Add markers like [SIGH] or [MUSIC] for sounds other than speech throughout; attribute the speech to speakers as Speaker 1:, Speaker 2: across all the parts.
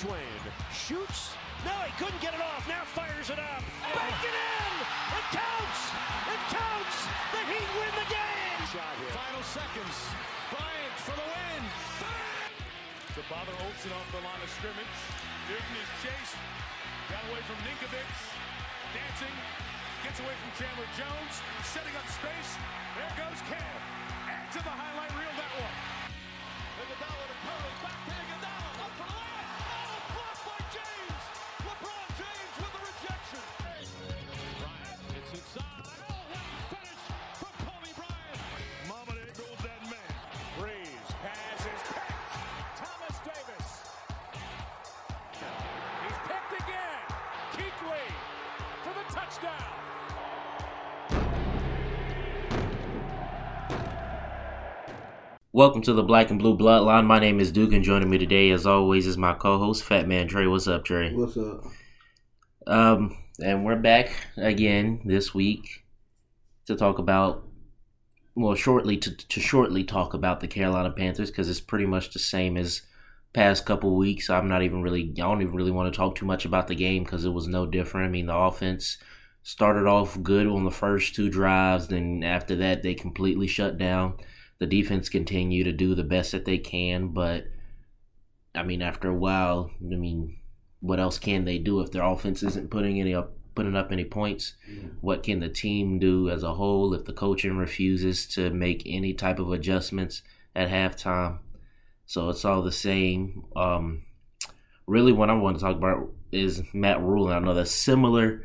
Speaker 1: Twain shoots. No, he couldn't get it off. Now fires it up. Back it in. It counts. It counts. The Heat win the game.
Speaker 2: Shot here.
Speaker 3: Final seconds. Bryant for the win.
Speaker 4: To bother Olsen off the line of scrimmage. Newton is chased. Got away from Ninkovich. Dancing. Gets away from Chandler Jones. Setting up space. There goes Cam. Add to the highlight reel that one.
Speaker 3: Iguodala
Speaker 5: Welcome to the Black and Blue Bloodline. My name is Duke, and joining me today, as always, is my co-host Fat Man Trey. What's up, Trey?
Speaker 6: What's up?
Speaker 5: Um, and we're back again this week to talk about, well, shortly to to shortly talk about the Carolina Panthers because it's pretty much the same as past couple weeks. I'm not even really, I don't even really want to talk too much about the game because it was no different. I mean, the offense started off good on the first two drives, then after that they completely shut down. The defense continue to do the best that they can, but I mean, after a while, I mean, what else can they do if their offense isn't putting any up putting up any points? What can the team do as a whole if the coaching refuses to make any type of adjustments at halftime? So it's all the same. Um, really, what I want to talk about is Matt Rhule. And I know that's similar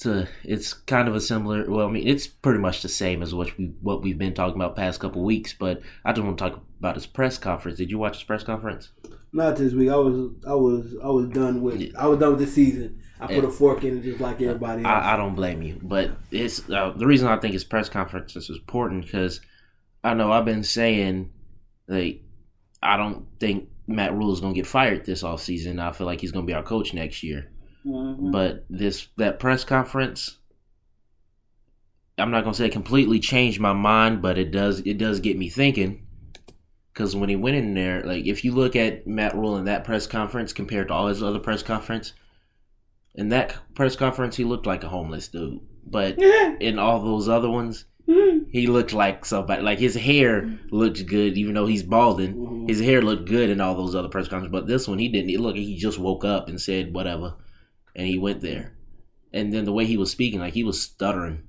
Speaker 5: to it's kind of a similar. Well, I mean, it's pretty much the same as what we what we've been talking about past couple weeks. But I just want to talk about his press conference. Did you watch his press conference?
Speaker 6: Not this week. I was I was I was done with I was done with the season. I put a fork in it just like everybody else.
Speaker 5: I, I don't blame you, but it's uh, the reason I think his press conference is important because I know I've been saying like I don't think Matt Rhule is going to get fired this off season. I feel like he's going to be our coach next year.
Speaker 6: Mhm.
Speaker 5: But this that press conference, I'm not going to say it completely changed my mind, but it does it does get me thinking. Because when he went in there, like if you look at Matt Rhule in that press conference compared to all his other press conference, in that press conference he looked like a homeless dude. But [LAUGHS] in all those other ones, [LAUGHS] he looked like somebody. Like his hair looked good, even though he's balding.
Speaker 6: Mhm.
Speaker 5: His hair looked good in all those other press conferences. But this one, he didn't. Like he just woke up and said whatever, and he went there. And then the way he was speaking, like he was stuttering.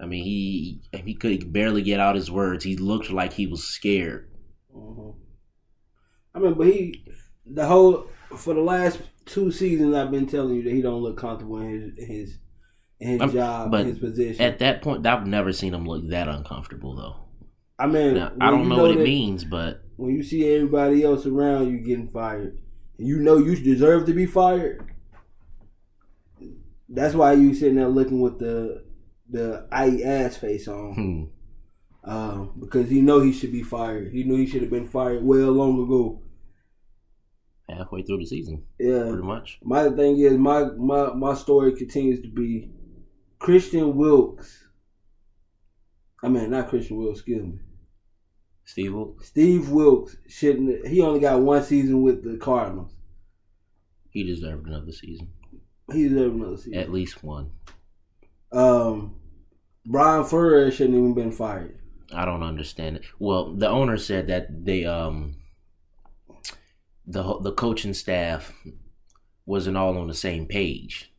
Speaker 5: I mean, he he could barely get out his words. He looked like he was scared.
Speaker 6: Mhm. I mean, but he the whole for the last two seasons I've been telling you that he don't look comfortable in his in his in his job,
Speaker 5: but
Speaker 6: in his position.
Speaker 5: At that point, I've never seen him look that uncomfortable though.
Speaker 6: I mean,
Speaker 5: Now, I don't
Speaker 6: you
Speaker 5: know what it means, but
Speaker 6: when you see everybody else around you getting fired, and you know you deserve to be fired. That's why you sitting there looking with the the I ass face on,
Speaker 5: hmm,
Speaker 6: um, because he know he should be fired. He knew he should have been fired well long ago.
Speaker 5: halfway through the season,
Speaker 6: Yeah.
Speaker 5: pretty much.
Speaker 6: My thing is my my my story continues to be Christian Wilkes. I mean, not Christian Wilkes. Excuse me.
Speaker 5: Steve Wilks,
Speaker 6: Steve Wilks shouldn't. He only got one season with the Cardinals.
Speaker 5: he deserved another season,
Speaker 6: He deserves another season.
Speaker 5: at least one.
Speaker 6: Um, Brian Flores shouldn't even been fired.
Speaker 5: I don't understand it. Well, the owner said that they um the the coaching staff wasn't all on the same page.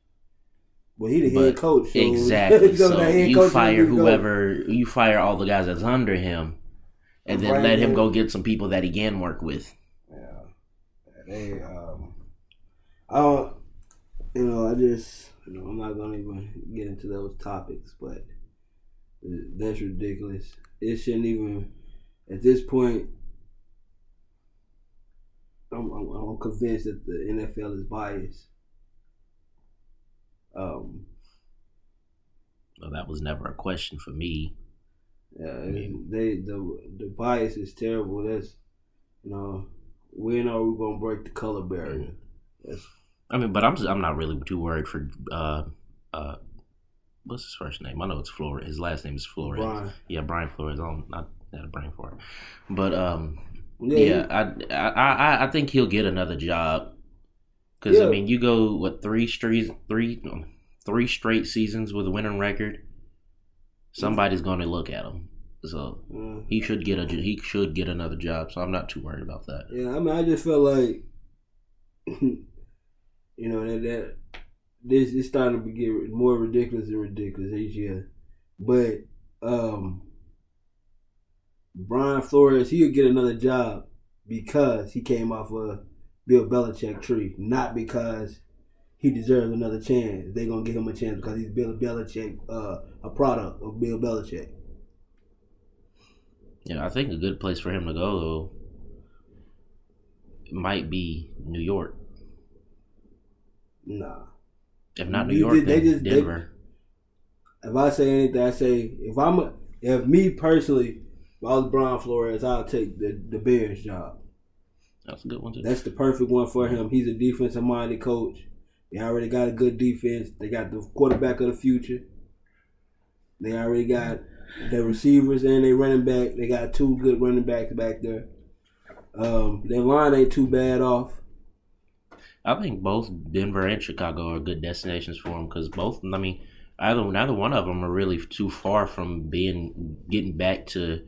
Speaker 6: Well, he the
Speaker 5: But-
Speaker 6: head coach. So [LAUGHS]
Speaker 5: exactly. [LAUGHS]
Speaker 6: so
Speaker 5: you fire
Speaker 6: to go.
Speaker 5: whoever you fire all the guys that's under him, and then
Speaker 6: Right,
Speaker 5: let him go get some people that he can work with.
Speaker 6: Yeah, they. Um, I don't. You know, I just. You know, I'm not gonna even get into those topics, but that's ridiculous. It shouldn't even. At this point, I'm, I'm, I'm convinced that the NFL is biased. Um,
Speaker 5: Well, that was never a question for me.
Speaker 6: Yeah,
Speaker 5: mean-
Speaker 6: they the the bias is terrible. That's you know, when are we gonna break the color barrier? That's
Speaker 5: I mean, but I'm I'm not really too worried for uh uh what's his first name? I know it's Flores. His last name is Flores.
Speaker 6: Brian.
Speaker 5: Yeah, Brian Flores. I don't not had a brain for it, but um
Speaker 6: Yeah,
Speaker 5: yeah, I, I I I think he'll get another job. Because
Speaker 6: Yeah.
Speaker 5: I mean, you go what three straight three three straight seasons with a winning record. Somebody's going to look at him, so
Speaker 6: Mm.
Speaker 5: he should get a he should get another job. So I'm not too worried about that.
Speaker 6: Yeah, I mean, I just feel like, [CLEARS THROAT] you know, that that this is starting to get more ridiculous and ridiculous each year. But um Brian Flores, he'll get another job because he came off a Bill Belichick tree, not because he deserves another chance. They're gonna give him a chance because he's Bill Belichick, uh, a product of Bill Belichick.
Speaker 5: Yeah, I think a good place for him to go though might be New York.
Speaker 6: Nah.
Speaker 5: If not New York,
Speaker 6: they
Speaker 5: then
Speaker 6: just- they-
Speaker 5: Denver.
Speaker 6: If I say anything, I say if I'm a, if me personally, if I was Brian Flores, I'll take the the Bears job.
Speaker 5: That's a good one too.
Speaker 6: That's the perfect one for him. He's a defensive minded coach. They already got a good defense. They got the quarterback of the future. They already got the receivers and they running back. They got two good running backs back there. Um, their line ain't too bad off.
Speaker 5: I think both Denver and Chicago are good destinations for him because both. I mean, either neither one of them are really too far from being getting back to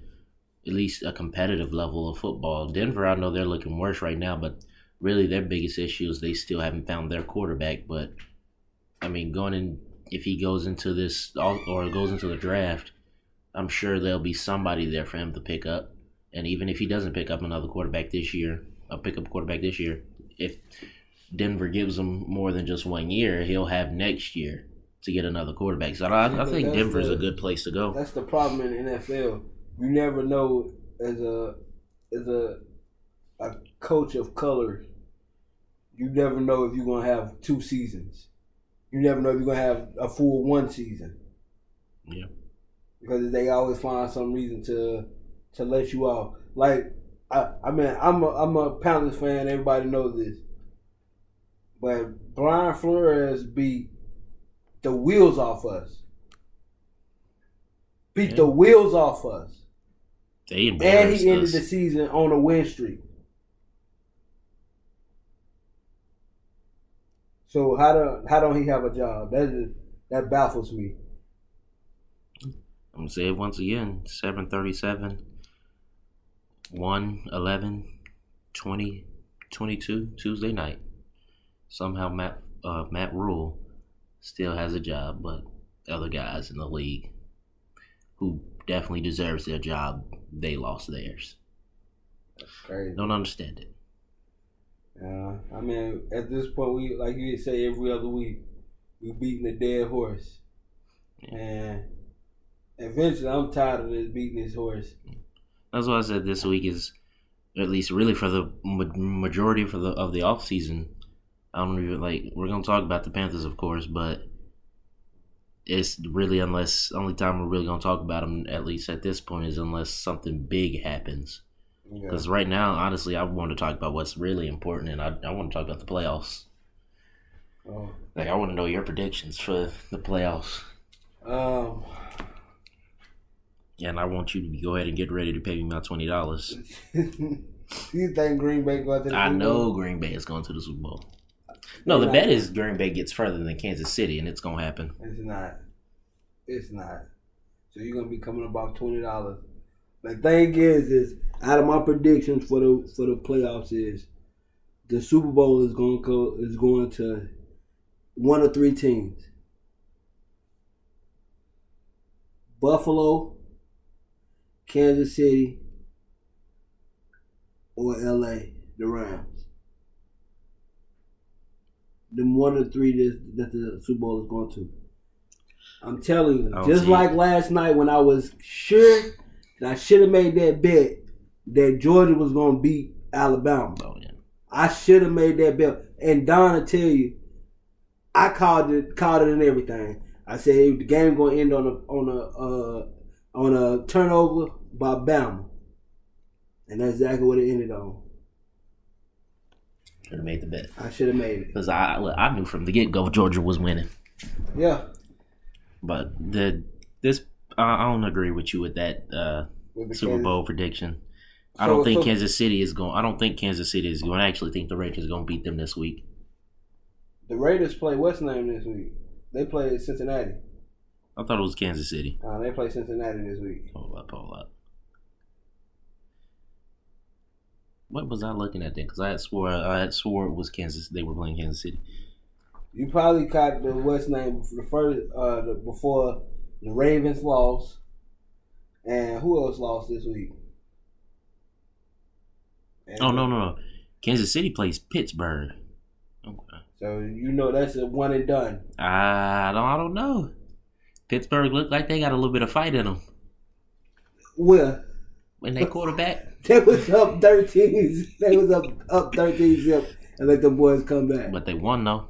Speaker 5: at least a competitive level of football. Denver, I know they're looking worse right now, but really their biggest issue is they still haven't found their quarterback. But I mean, going in if he goes into this or goes into the draft, I'm sure there'll be somebody there for him to pick up. And even if he doesn't pick up another quarterback this year, a quarterback this year. If Denver gives him more than just one year, he'll have next year to get another quarterback. So I, I think Denver's
Speaker 6: the-
Speaker 5: a good place to go.
Speaker 6: That's the problem in the NFL. You never know as a as a a coach of color. You never know if you're gonna have two seasons. You never know if you're gonna have a full one season
Speaker 5: Yeah.
Speaker 6: because they always find some reason to to let you off. Like I, I mean, I'm a I'm a Panthers fan. Everybody knows this, but Brian Flores beat the wheels off us. Beat the wheels off us,
Speaker 5: They
Speaker 6: and he ended
Speaker 5: us.
Speaker 6: the season on a win streak. So how do how don't he have a job? That is, that baffles me.
Speaker 5: I'm gonna say it once again. 737, 1, 11, 20, 22, Tuesday night. Somehow Matt uh, Matt Rhule still has a job, but other guys in the league who definitely deserves their job, they lost theirs.
Speaker 6: Crazy.
Speaker 5: Don't understand it.
Speaker 6: Yeah, I mean, at this point, we like you say every other week, we beating a dead horse, and eventually, I'm tired of this beating this horse.
Speaker 5: That's what I said this week is, at least really for the majority for the of the off season. I don't even like. We're gonna talk about the Panthers, of course, but it's really unless only time we're really gonna talk about them at least at this point is unless something big happens.
Speaker 6: Yeah.
Speaker 5: Because right now, honestly, I want to talk about what's really important, and I I want to talk about the playoffs.
Speaker 6: Oh.
Speaker 5: Like I want to know your predictions for the playoffs,
Speaker 6: Um,
Speaker 5: and I want you to go ahead and get ready to pay me my twenty dollars. [LAUGHS]
Speaker 6: you think Green Bay going to the
Speaker 5: I
Speaker 6: Super
Speaker 5: know
Speaker 6: Bowl?
Speaker 5: Green Bay is going to the Super Bowl. No, the bet is Green Bay gets further than Kansas City, and it's gonna happen.
Speaker 6: It's not. It's not. So you're gonna be coming about twenty dollars. The thing is, is out of my predictions for the for the playoffs is the Super Bowl is going to go is going to one of three teams: Buffalo, Kansas City, or L.A. The Rams. Them one of three that, that the Super Bowl is going to. I'm telling you,
Speaker 5: Oh,
Speaker 6: just like last night when I was sure that I should have made that bet that Georgia was going to beat Alabama.
Speaker 5: Oh yeah,
Speaker 6: I should have made that bet. And Don will tell you, I called it, called it and everything. I said the game going to end on a on a uh, on a turnover by Bama, and that's exactly what it ended on.
Speaker 5: Should have made the bet
Speaker 6: I should have made it.
Speaker 5: because I I knew from the get go Georgia was winning,
Speaker 6: Yeah,
Speaker 5: but the this I I don't agree with you with that uh,
Speaker 6: with
Speaker 5: Super
Speaker 6: Kansas-
Speaker 5: Bowl prediction. I don't think
Speaker 6: so-
Speaker 5: Kansas City is going. I don't think Kansas City is going. I actually think the Rangers are going to beat them this week.
Speaker 6: The Raiders play what's name this week? They play Cincinnati.
Speaker 5: I thought it was Kansas City.
Speaker 6: Uh, they play Cincinnati this week.
Speaker 5: Hold up, hold up. What was I looking at then? Because I had swore I had swore it was Kansas. They were playing Kansas City.
Speaker 6: You probably caught the what's name the first uh the, before the Ravens lost, and who else lost this week? And-
Speaker 5: Oh no no no! Kansas City plays Pittsburgh. Okay.
Speaker 6: So you know that's a one and done.
Speaker 5: I don't I don't know. Pittsburgh looked like they got a little bit of fight in them.
Speaker 6: Well,
Speaker 5: When they quarterback, [LAUGHS]
Speaker 6: they was up thirteen. They was up up thirteen zip and let the boys come back.
Speaker 5: but they won though.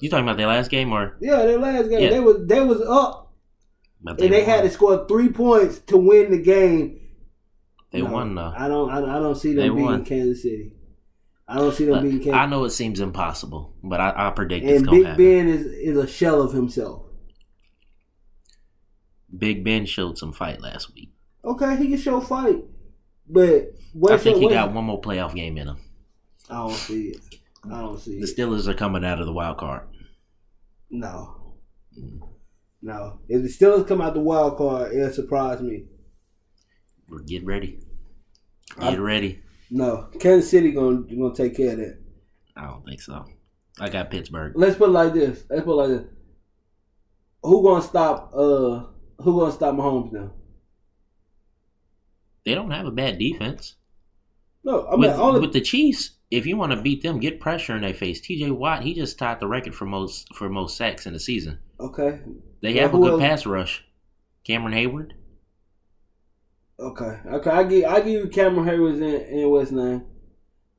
Speaker 5: You talking about their last game or?
Speaker 6: Yeah, their last game
Speaker 5: Yeah.
Speaker 6: they was they was up
Speaker 5: But
Speaker 6: and they had to score three points to win the game.
Speaker 5: They
Speaker 6: No,
Speaker 5: won though.
Speaker 6: I don't. I, don't- I don't see
Speaker 5: They
Speaker 6: them beating
Speaker 5: won.
Speaker 6: Kansas City. I don't see them
Speaker 5: Look,
Speaker 6: beating Kansas.
Speaker 5: I know it seems impossible, but I, I predict it's
Speaker 6: and
Speaker 5: gonna
Speaker 6: Big
Speaker 5: happen.
Speaker 6: Ben is is a shell of himself.
Speaker 5: Big Ben showed some fight last week.
Speaker 6: Okay, he can show fight, but
Speaker 5: I think he got one more playoff game in him.
Speaker 6: I don't see it. I don't see it.
Speaker 5: The
Speaker 6: it.
Speaker 5: Steelers are coming out of the wild card.
Speaker 6: No, no. If the Steelers come out the wild card, it'll surprise me.
Speaker 5: We're getting ready.
Speaker 6: I-
Speaker 5: Get ready.
Speaker 6: No, Kansas City gonna gonna take care of that.
Speaker 5: I don't think so. I got Pittsburgh.
Speaker 6: Let's put it like this. Let's put it like this. Who gonna stop? Uh, who gonna stop Mahomes now?
Speaker 5: They don't have a bad defense.
Speaker 6: No, I mean
Speaker 5: with, with the Chiefs, if you want to beat them, get pressure in their face. T.J. Watt, he just tied the record for most for most sacks in the season.
Speaker 6: okay.
Speaker 5: They have a good
Speaker 6: else?
Speaker 5: pass rush. Cameron Heyward.
Speaker 6: Okay, okay, I give I give you Cameron Heyward in, in West name.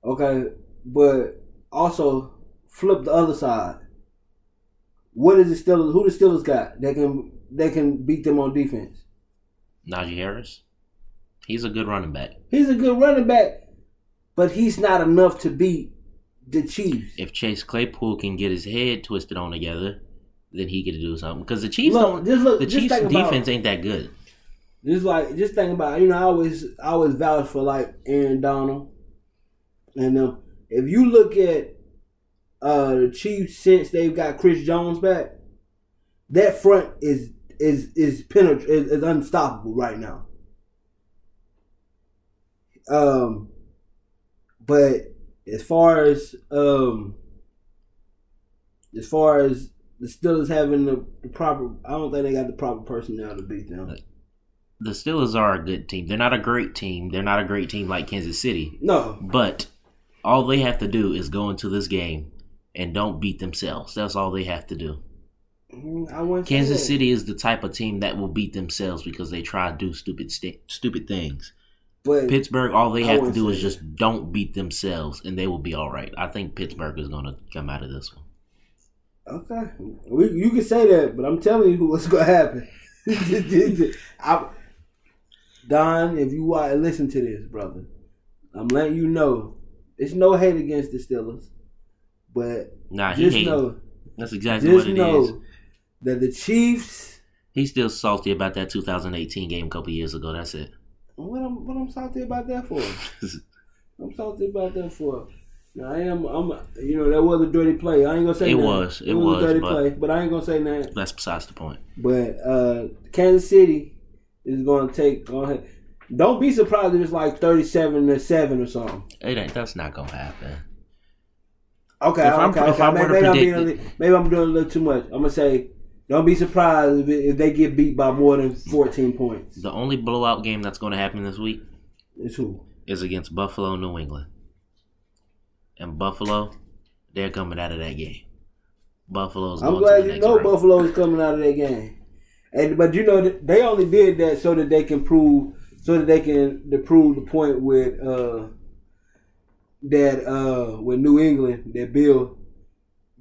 Speaker 6: Okay, but also flip the other side. What is the Steelers? Who the Steelers got that can that can beat them on defense?
Speaker 5: Najee Harris. He's a good running back.
Speaker 6: He's a good running back, but he's not enough to beat the Chiefs.
Speaker 5: If Chase Claypool can get his head twisted on together, then he could do something. Because the Chiefs
Speaker 6: Look,
Speaker 5: don't.
Speaker 6: look,
Speaker 5: The Chiefs'
Speaker 6: think about-
Speaker 5: defense ain't that good.
Speaker 6: Just like just think about you know I always I always vouch for like Aaron Donald, and um, if you look at uh the Chiefs since they've got Chris Jones back, that front is is is penetra- is, is unstoppable right now. Um, but as far as um as far as the Steelers having the, the proper, I don't think they got the proper personnel to beat them.
Speaker 5: The Steelers are a good team. They're not a great team. They're not a great team like Kansas City.
Speaker 6: No,
Speaker 5: But all they have to do is go into this game and don't beat themselves. That's all they have to do.
Speaker 6: Mm,
Speaker 5: Kansas. City is the type of team that will beat themselves because they try to do stupid st- stupid things.
Speaker 6: But
Speaker 5: Pittsburgh, all they have to do is just don't beat themselves, and they will be all right. I think Pittsburgh is going to come out of this one.
Speaker 6: okay, we, you can say that, but I'm telling you what's going to happen. [LAUGHS] I, Don, if you watch, listen to this, brother, I'm letting you know. it's no hate against the Steelers, but
Speaker 5: Nah, he
Speaker 6: just know,
Speaker 5: That's exactly what it is.
Speaker 6: that the Chiefs.
Speaker 5: He's still salty about that 2018 game a couple years ago. That's it.
Speaker 6: What I'm what I'm salty about that for? [LAUGHS] I'm salty about that for. Now I am I'm you know that was a dirty play. I ain't gonna say
Speaker 5: It
Speaker 6: nothing.
Speaker 5: was, it
Speaker 6: a
Speaker 5: was,
Speaker 6: dirty
Speaker 5: but-
Speaker 6: play, but I ain't gonna say that.
Speaker 5: That's besides the point.
Speaker 6: But uh Kansas City is gonna take. Go ahead. Don't be surprised if it's like thirty-seven to seven or something.
Speaker 5: It ain't. That's not gonna happen.
Speaker 6: Okay,
Speaker 5: If I'm-
Speaker 6: okay,
Speaker 5: if
Speaker 6: okay.
Speaker 5: I to
Speaker 6: maybe, I'm being
Speaker 5: predict
Speaker 6: maybe I'm doing a little too much. I'm gonna say, don't be surprised if, if they get beat by more than fourteen points.
Speaker 5: The only blowout game that's going to happen this week
Speaker 6: is who?
Speaker 5: is against Buffalo, New England. And Buffalo, they're coming out of that game. Buffalo's going
Speaker 6: I'm glad you know
Speaker 5: round.
Speaker 6: Buffalo is coming out of that game. And but you know they only did that so that they can prove so that they can to prove the point with uh that uh with New England that Bill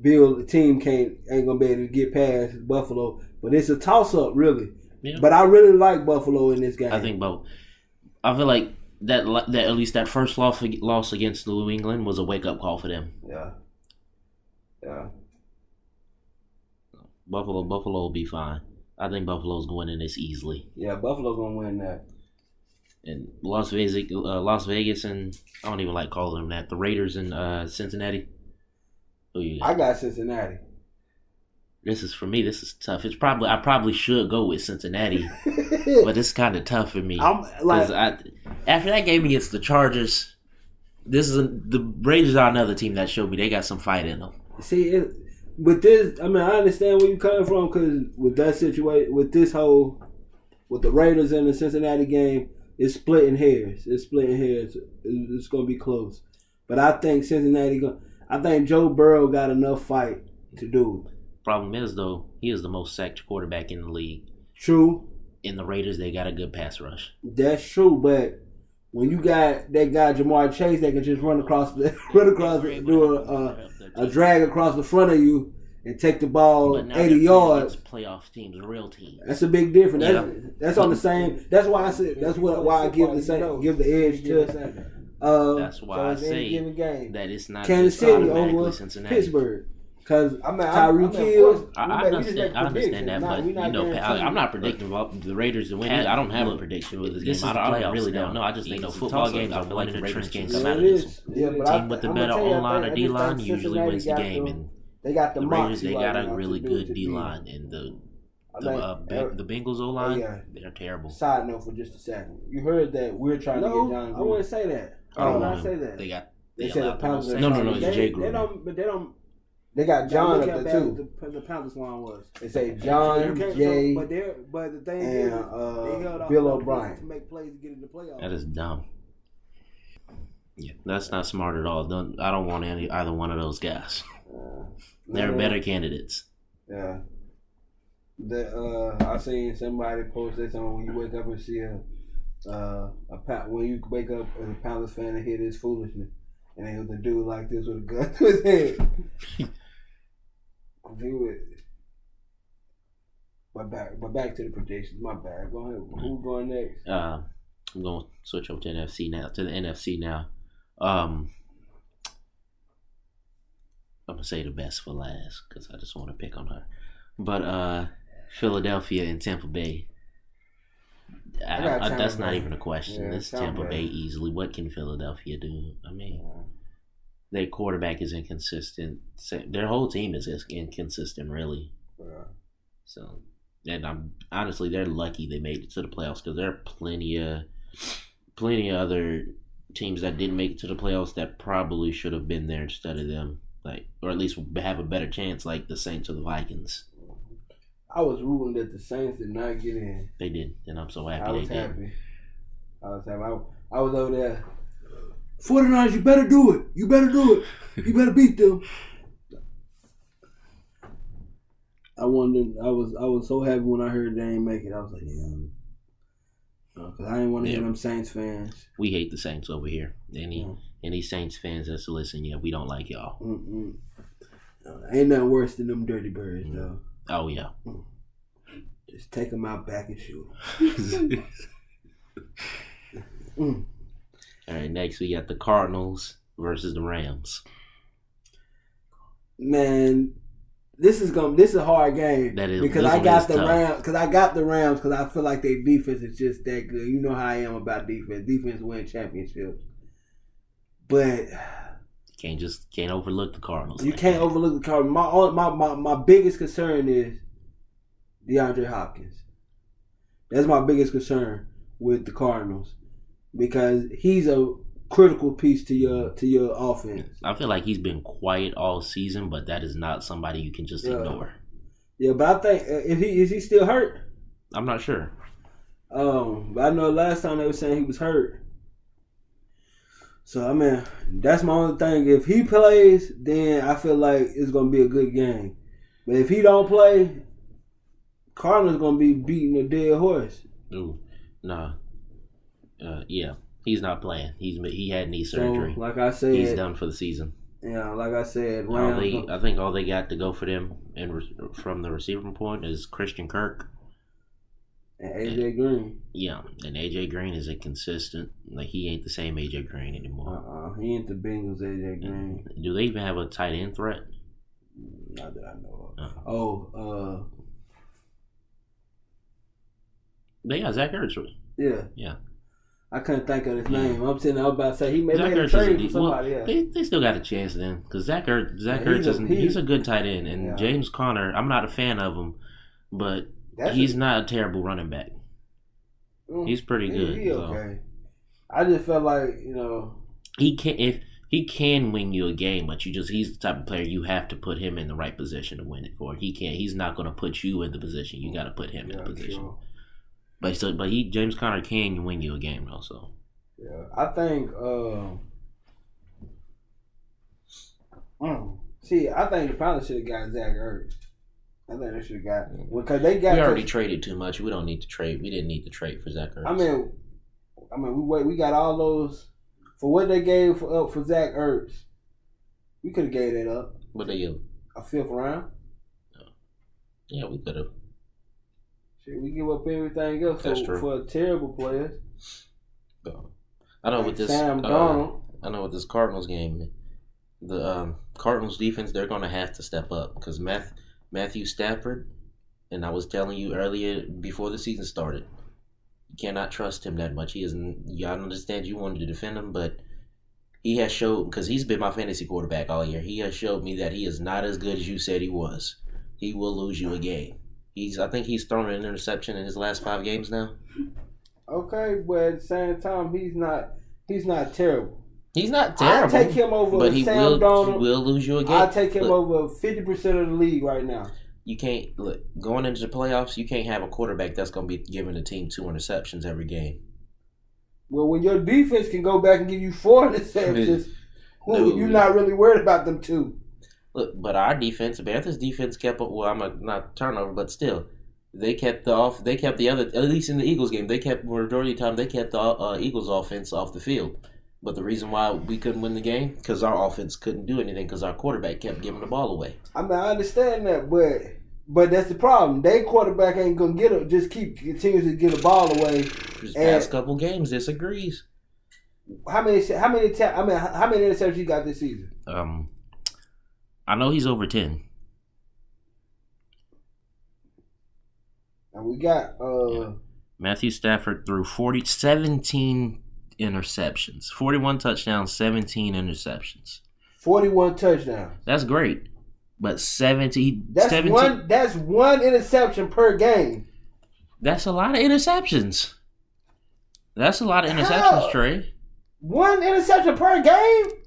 Speaker 6: Bill the team can't ain't gonna be able to get past Buffalo. But it's a toss up really.
Speaker 5: Yeah.
Speaker 6: But I really like Buffalo in this game.
Speaker 5: I think both. I feel like that that at least that first loss loss against New England was a wake up call for them.
Speaker 6: Yeah. Yeah.
Speaker 5: Buffalo Buffalo will be fine. I think Buffalo's going in this easily.
Speaker 6: Yeah, Buffalo's gonna win that.
Speaker 5: And Las Vegas, uh, Las Vegas, and I don't even like calling them that. The Raiders and uh, Cincinnati. Who you got?
Speaker 6: I got Cincinnati.
Speaker 5: This is for me. This is tough. It's probably I probably should go with Cincinnati, [LAUGHS] but it's kind of tough for me.
Speaker 6: I'm like
Speaker 5: I, after that game against the Chargers, this is a, the Raiders are another team that showed me they got some fight in them.
Speaker 6: See, it, with this, I mean, I understand where you're coming from because with that situation, with this whole, with the Raiders and the Cincinnati game, it's splitting hairs. It's splitting hairs. It- It's going to be close. But I think Cincinnati, go, I think Joe Burrow got enough fight to do it.
Speaker 5: Problem is though, he is the most sacked quarterback in the league.
Speaker 6: True,
Speaker 5: In the Raiders, they got a good pass rush.
Speaker 6: that's true. But when you got that guy Ja'Marr Chase that can just run across the [LAUGHS] run across, do a, a, a drag across the front of you and take the ball
Speaker 5: But now
Speaker 6: eighty yards.
Speaker 5: against playoff teams, real teams.
Speaker 6: That's a big difference. That's,
Speaker 5: Yeah.
Speaker 6: that's on the same. That's why I said. That's what why I give the same, give the edge to. Uh,
Speaker 5: That's why I say that it's not
Speaker 6: Kansas
Speaker 5: just
Speaker 6: City
Speaker 5: automatically
Speaker 6: over
Speaker 5: Cincinnati.
Speaker 6: Pittsburgh because
Speaker 2: I mean, I-
Speaker 6: Tyreek
Speaker 2: I mean, of
Speaker 6: Hill.
Speaker 2: course,
Speaker 5: I, I
Speaker 2: make- we just
Speaker 5: understand. I understand that,
Speaker 2: predictions.
Speaker 5: but
Speaker 2: Nah,
Speaker 5: you know, I, I'm not predicting about the Raiders to win.
Speaker 2: And-
Speaker 5: I don't have a prediction with this game.
Speaker 7: This is
Speaker 5: I,
Speaker 7: the
Speaker 5: don't, I really
Speaker 7: now.
Speaker 5: don't know. I just
Speaker 7: You
Speaker 5: think
Speaker 7: know,
Speaker 5: the
Speaker 7: football
Speaker 5: football
Speaker 7: games,
Speaker 5: games.
Speaker 7: I
Speaker 5: I
Speaker 7: feel
Speaker 5: feel
Speaker 7: like
Speaker 5: like
Speaker 7: the
Speaker 5: the
Speaker 7: Raiders
Speaker 5: Raiders
Speaker 7: can
Speaker 5: can
Speaker 7: come
Speaker 5: come
Speaker 7: out
Speaker 5: out
Speaker 7: of
Speaker 5: of
Speaker 7: this
Speaker 5: this.
Speaker 6: Yeah, but
Speaker 5: Team with the better
Speaker 6: tell you, I
Speaker 5: O line or
Speaker 6: I
Speaker 5: D
Speaker 6: just
Speaker 5: line usually wins the game, and
Speaker 6: They got the,
Speaker 5: the Raiders they got a really good D
Speaker 6: beat.
Speaker 5: line, and the the uh, Be- the Bengals O line
Speaker 6: yeah.
Speaker 5: they're terrible.
Speaker 6: Side note for just a second. You heard that we're trying
Speaker 2: No,
Speaker 6: to get John.
Speaker 2: I wouldn't say that.
Speaker 5: I don't
Speaker 6: Why
Speaker 5: want
Speaker 6: not say that?
Speaker 5: They got
Speaker 6: They
Speaker 5: they
Speaker 6: said the Panthers
Speaker 5: them
Speaker 6: are
Speaker 5: to- No, no, no.
Speaker 6: to
Speaker 5: It's
Speaker 6: get-
Speaker 5: Jay
Speaker 2: They don't, but they don't.
Speaker 6: They got John up there too.
Speaker 2: The, the Panthers line was.
Speaker 6: They say
Speaker 2: So you
Speaker 6: John,
Speaker 2: can't-
Speaker 6: Jay,
Speaker 2: but they're but the thing
Speaker 6: and
Speaker 2: is, they
Speaker 6: uh,
Speaker 2: held off
Speaker 6: Bill
Speaker 2: enough
Speaker 6: O'Brien.
Speaker 2: to make plays to get in the playoffs.
Speaker 5: That is dumb. Yeah, that's not smart at all. Don't, I don't want any either one of those guys.
Speaker 6: Uh,
Speaker 5: They're
Speaker 6: yeah.
Speaker 5: better candidates.
Speaker 6: Yeah. The uh, I seen somebody post that something when you wake up and see a uh a when you wake up as a Palace fan and hear this foolishness, and it was a dude like this with a gun to his head. [LAUGHS] He would- But back, but back to the predictions. My bad. Go ahead. Who's going next?
Speaker 5: Uh, I'm going to switch over to NFC now. To the NFC now. Um, I'm gonna say the best for last because I just want to pick on her. But uh, Philadelphia and Tampa Bay. I,
Speaker 6: I got
Speaker 5: I-
Speaker 6: Tampa
Speaker 5: that's not even a question.
Speaker 6: Yeah,
Speaker 5: it's
Speaker 6: Tampa
Speaker 5: Tampa
Speaker 6: Bay.
Speaker 5: Bay easily. What can Philadelphia do? I mean, their quarterback is inconsistent. Their whole team is is inconsistent, really.
Speaker 6: Uh,
Speaker 5: So, and I'm honestly they're lucky they made it to the playoffs because there are plenty of plenty of other teams that didn't make it to the playoffs that probably should have been there instead of them, like or at least have a better chance, like the Saints or the Vikings.
Speaker 6: I was rooting that the Saints did not get in.
Speaker 5: They did, and I'm so
Speaker 6: I
Speaker 5: happy
Speaker 6: was
Speaker 5: they did.
Speaker 6: happy. I was happy. I, I was over there. 49ers, you better do it. You better do it. You better beat them. I wanted. I was. I was so happy when I heard they ain't make it. I was like, yeah. Because I didn't want to hear
Speaker 5: Yeah.
Speaker 6: them Saints fans.
Speaker 5: We hate the Saints over here. Any
Speaker 6: Yeah.
Speaker 5: any Saints fans that's listen, yeah, we don't like y'all.
Speaker 6: Mm-mm. Ain't nothing worse than them dirty birds,
Speaker 5: Mm.
Speaker 6: though.
Speaker 5: Oh yeah.
Speaker 6: Just take them out back and shoot. [LAUGHS] Mm.
Speaker 5: All right, next we got the Cardinals versus the Rams.
Speaker 6: Man, this is gonna this is a hard game
Speaker 5: That is-
Speaker 6: because I got the
Speaker 5: tough.
Speaker 6: Rams because I got the Rams because I feel like their defense is just that good. You know how I am about defense. Defense win championships, but
Speaker 5: Can't just can't overlook the Cardinals.
Speaker 6: you
Speaker 5: like
Speaker 6: can't
Speaker 5: that.
Speaker 6: overlook the Cardinals. My, my my my biggest concern is DeAndre Hopkins. That's my biggest concern with the Cardinals because he's a critical piece to your to your offense.
Speaker 5: I feel like he's been quiet all season, but that is not somebody you can just
Speaker 6: Yeah.
Speaker 5: ignore.
Speaker 6: Yeah, but I think uh, if he is he still hurt.
Speaker 5: I'm not sure.
Speaker 6: Um, but I know last time they were saying he was hurt. So I mean, that's my only thing. If he plays, then I feel like it's gonna be a good game. But if he don't play, Cardinals gonna be beating a dead horse.
Speaker 5: Ooh, nah. Uh, yeah, he's not playing. He's he had knee
Speaker 6: So,
Speaker 5: surgery.
Speaker 6: like I said,
Speaker 5: he's done for the season.
Speaker 6: yeah, like I said,
Speaker 5: they, I think all they got to go for them and re- from the receiving point is Christian Kirk.
Speaker 6: And AJ Green.
Speaker 5: Yeah, and AJ Green is inconsistent. Like he ain't the same AJ Green anymore.
Speaker 6: Uh
Speaker 5: anymore.
Speaker 6: uh he ain't the Bengals. AJ Green.
Speaker 5: Do they even have a tight end threat?
Speaker 6: Not that I know of.
Speaker 5: Uh,
Speaker 6: Oh,
Speaker 5: they got Zach Ertz.
Speaker 6: uh, yeah.
Speaker 5: Yeah.
Speaker 6: I couldn't think of his name. I'm sitting there about to say he made,
Speaker 5: Zach
Speaker 6: made a trade for somebody.
Speaker 5: well,
Speaker 6: yeah.
Speaker 5: they, they still got a chance then because Zach Ertz, Zach
Speaker 6: Yeah,
Speaker 5: Ertz
Speaker 6: he's a-
Speaker 5: is he's a good tight end, and
Speaker 6: Yeah.
Speaker 5: James Conner. I'm not a fan of him, but
Speaker 6: That's
Speaker 5: he's
Speaker 6: a-
Speaker 5: not a terrible running back.
Speaker 6: Mm,
Speaker 5: He's pretty good.
Speaker 6: He,
Speaker 5: so.
Speaker 6: okay. I just felt like you know.
Speaker 5: He can if he can win you a game, but you just he's the type of player you have to put him in the right position to win it for. He can't. He's not going to put you in the position. You got to put him in the position.
Speaker 6: sure.
Speaker 5: But so, but he James Conner can win you a game though. So
Speaker 6: Yeah, I think. Uh, mm, see, I think the probably should have got Zach Ertz. I think they should have got because they got.
Speaker 5: we already traded too much. We don't need to trade. We didn't need to trade for Zach Ertz.
Speaker 6: I mean, I mean, we wait. We got all those for what they gave for, up for Zach Ertz. We could have gave that up
Speaker 5: but they, uh,
Speaker 6: a fifth round.
Speaker 5: yeah, we could have.
Speaker 6: Shit, we give up everything else
Speaker 5: That's
Speaker 6: for,
Speaker 5: true.
Speaker 6: for terrible players.
Speaker 5: I know
Speaker 6: Like
Speaker 5: with this.
Speaker 6: Sam
Speaker 5: uh,
Speaker 6: Darnold.
Speaker 5: I know with this Cardinals game, the um, Cardinals defense they're going to have to step up because Math, Matthew Stafford, and I was telling you earlier before the season started, you cannot trust him that much. He isn't. I understand you wanted to defend him, but he has showed because he's been my fantasy quarterback all year. He has showed me that he is not as good as you said he was. He will lose you a game. He's. I think he's thrown an interception in his last five games now.
Speaker 6: Okay, but at the same time, he's not. He's not terrible.
Speaker 5: He's not
Speaker 6: I
Speaker 5: terrible.
Speaker 6: take him over
Speaker 5: but he
Speaker 6: Sam
Speaker 5: will,
Speaker 6: Darnold.
Speaker 5: he will lose you again.
Speaker 6: I take him
Speaker 5: Look,
Speaker 6: over fifty percent of the league right now.
Speaker 5: You can't look going into the playoffs. You can't have a quarterback that's going to be giving the team two interceptions every game.
Speaker 6: Well, when your defense can go back and give you four [LAUGHS] interceptions,
Speaker 5: No.
Speaker 6: you're not really worried about them two.
Speaker 5: Look, but our defense, the Panthers' defense kept up. Well, I'm a, not turnover, but still, they kept the off. They kept the other. At least in the Eagles game, they kept majority of the time. They kept the uh, Eagles' offense off the field. But the reason why we couldn't win the game because our offense couldn't do anything because our quarterback kept giving the ball away.
Speaker 6: I mean, I understand that, but but that's the problem. They quarterback ain't gonna get it. Just keep continues to get the ball away.
Speaker 5: This
Speaker 6: And-
Speaker 5: past couple games disagrees.
Speaker 6: How many? How many? Ta- I mean, how many interceptions you got this season?
Speaker 5: Um, I know he's over ten.
Speaker 6: And we got uh
Speaker 5: Matthew Stafford threw 40, 17 interceptions, 41 touchdowns, 17 interceptions.
Speaker 6: forty-one touchdowns.
Speaker 5: That's great. But 17,
Speaker 6: That's
Speaker 5: 17
Speaker 6: one. That's one interception per game.
Speaker 5: that's a lot of interceptions. That's a lot of interceptions,
Speaker 6: How?
Speaker 5: Trey.
Speaker 6: One interception per game.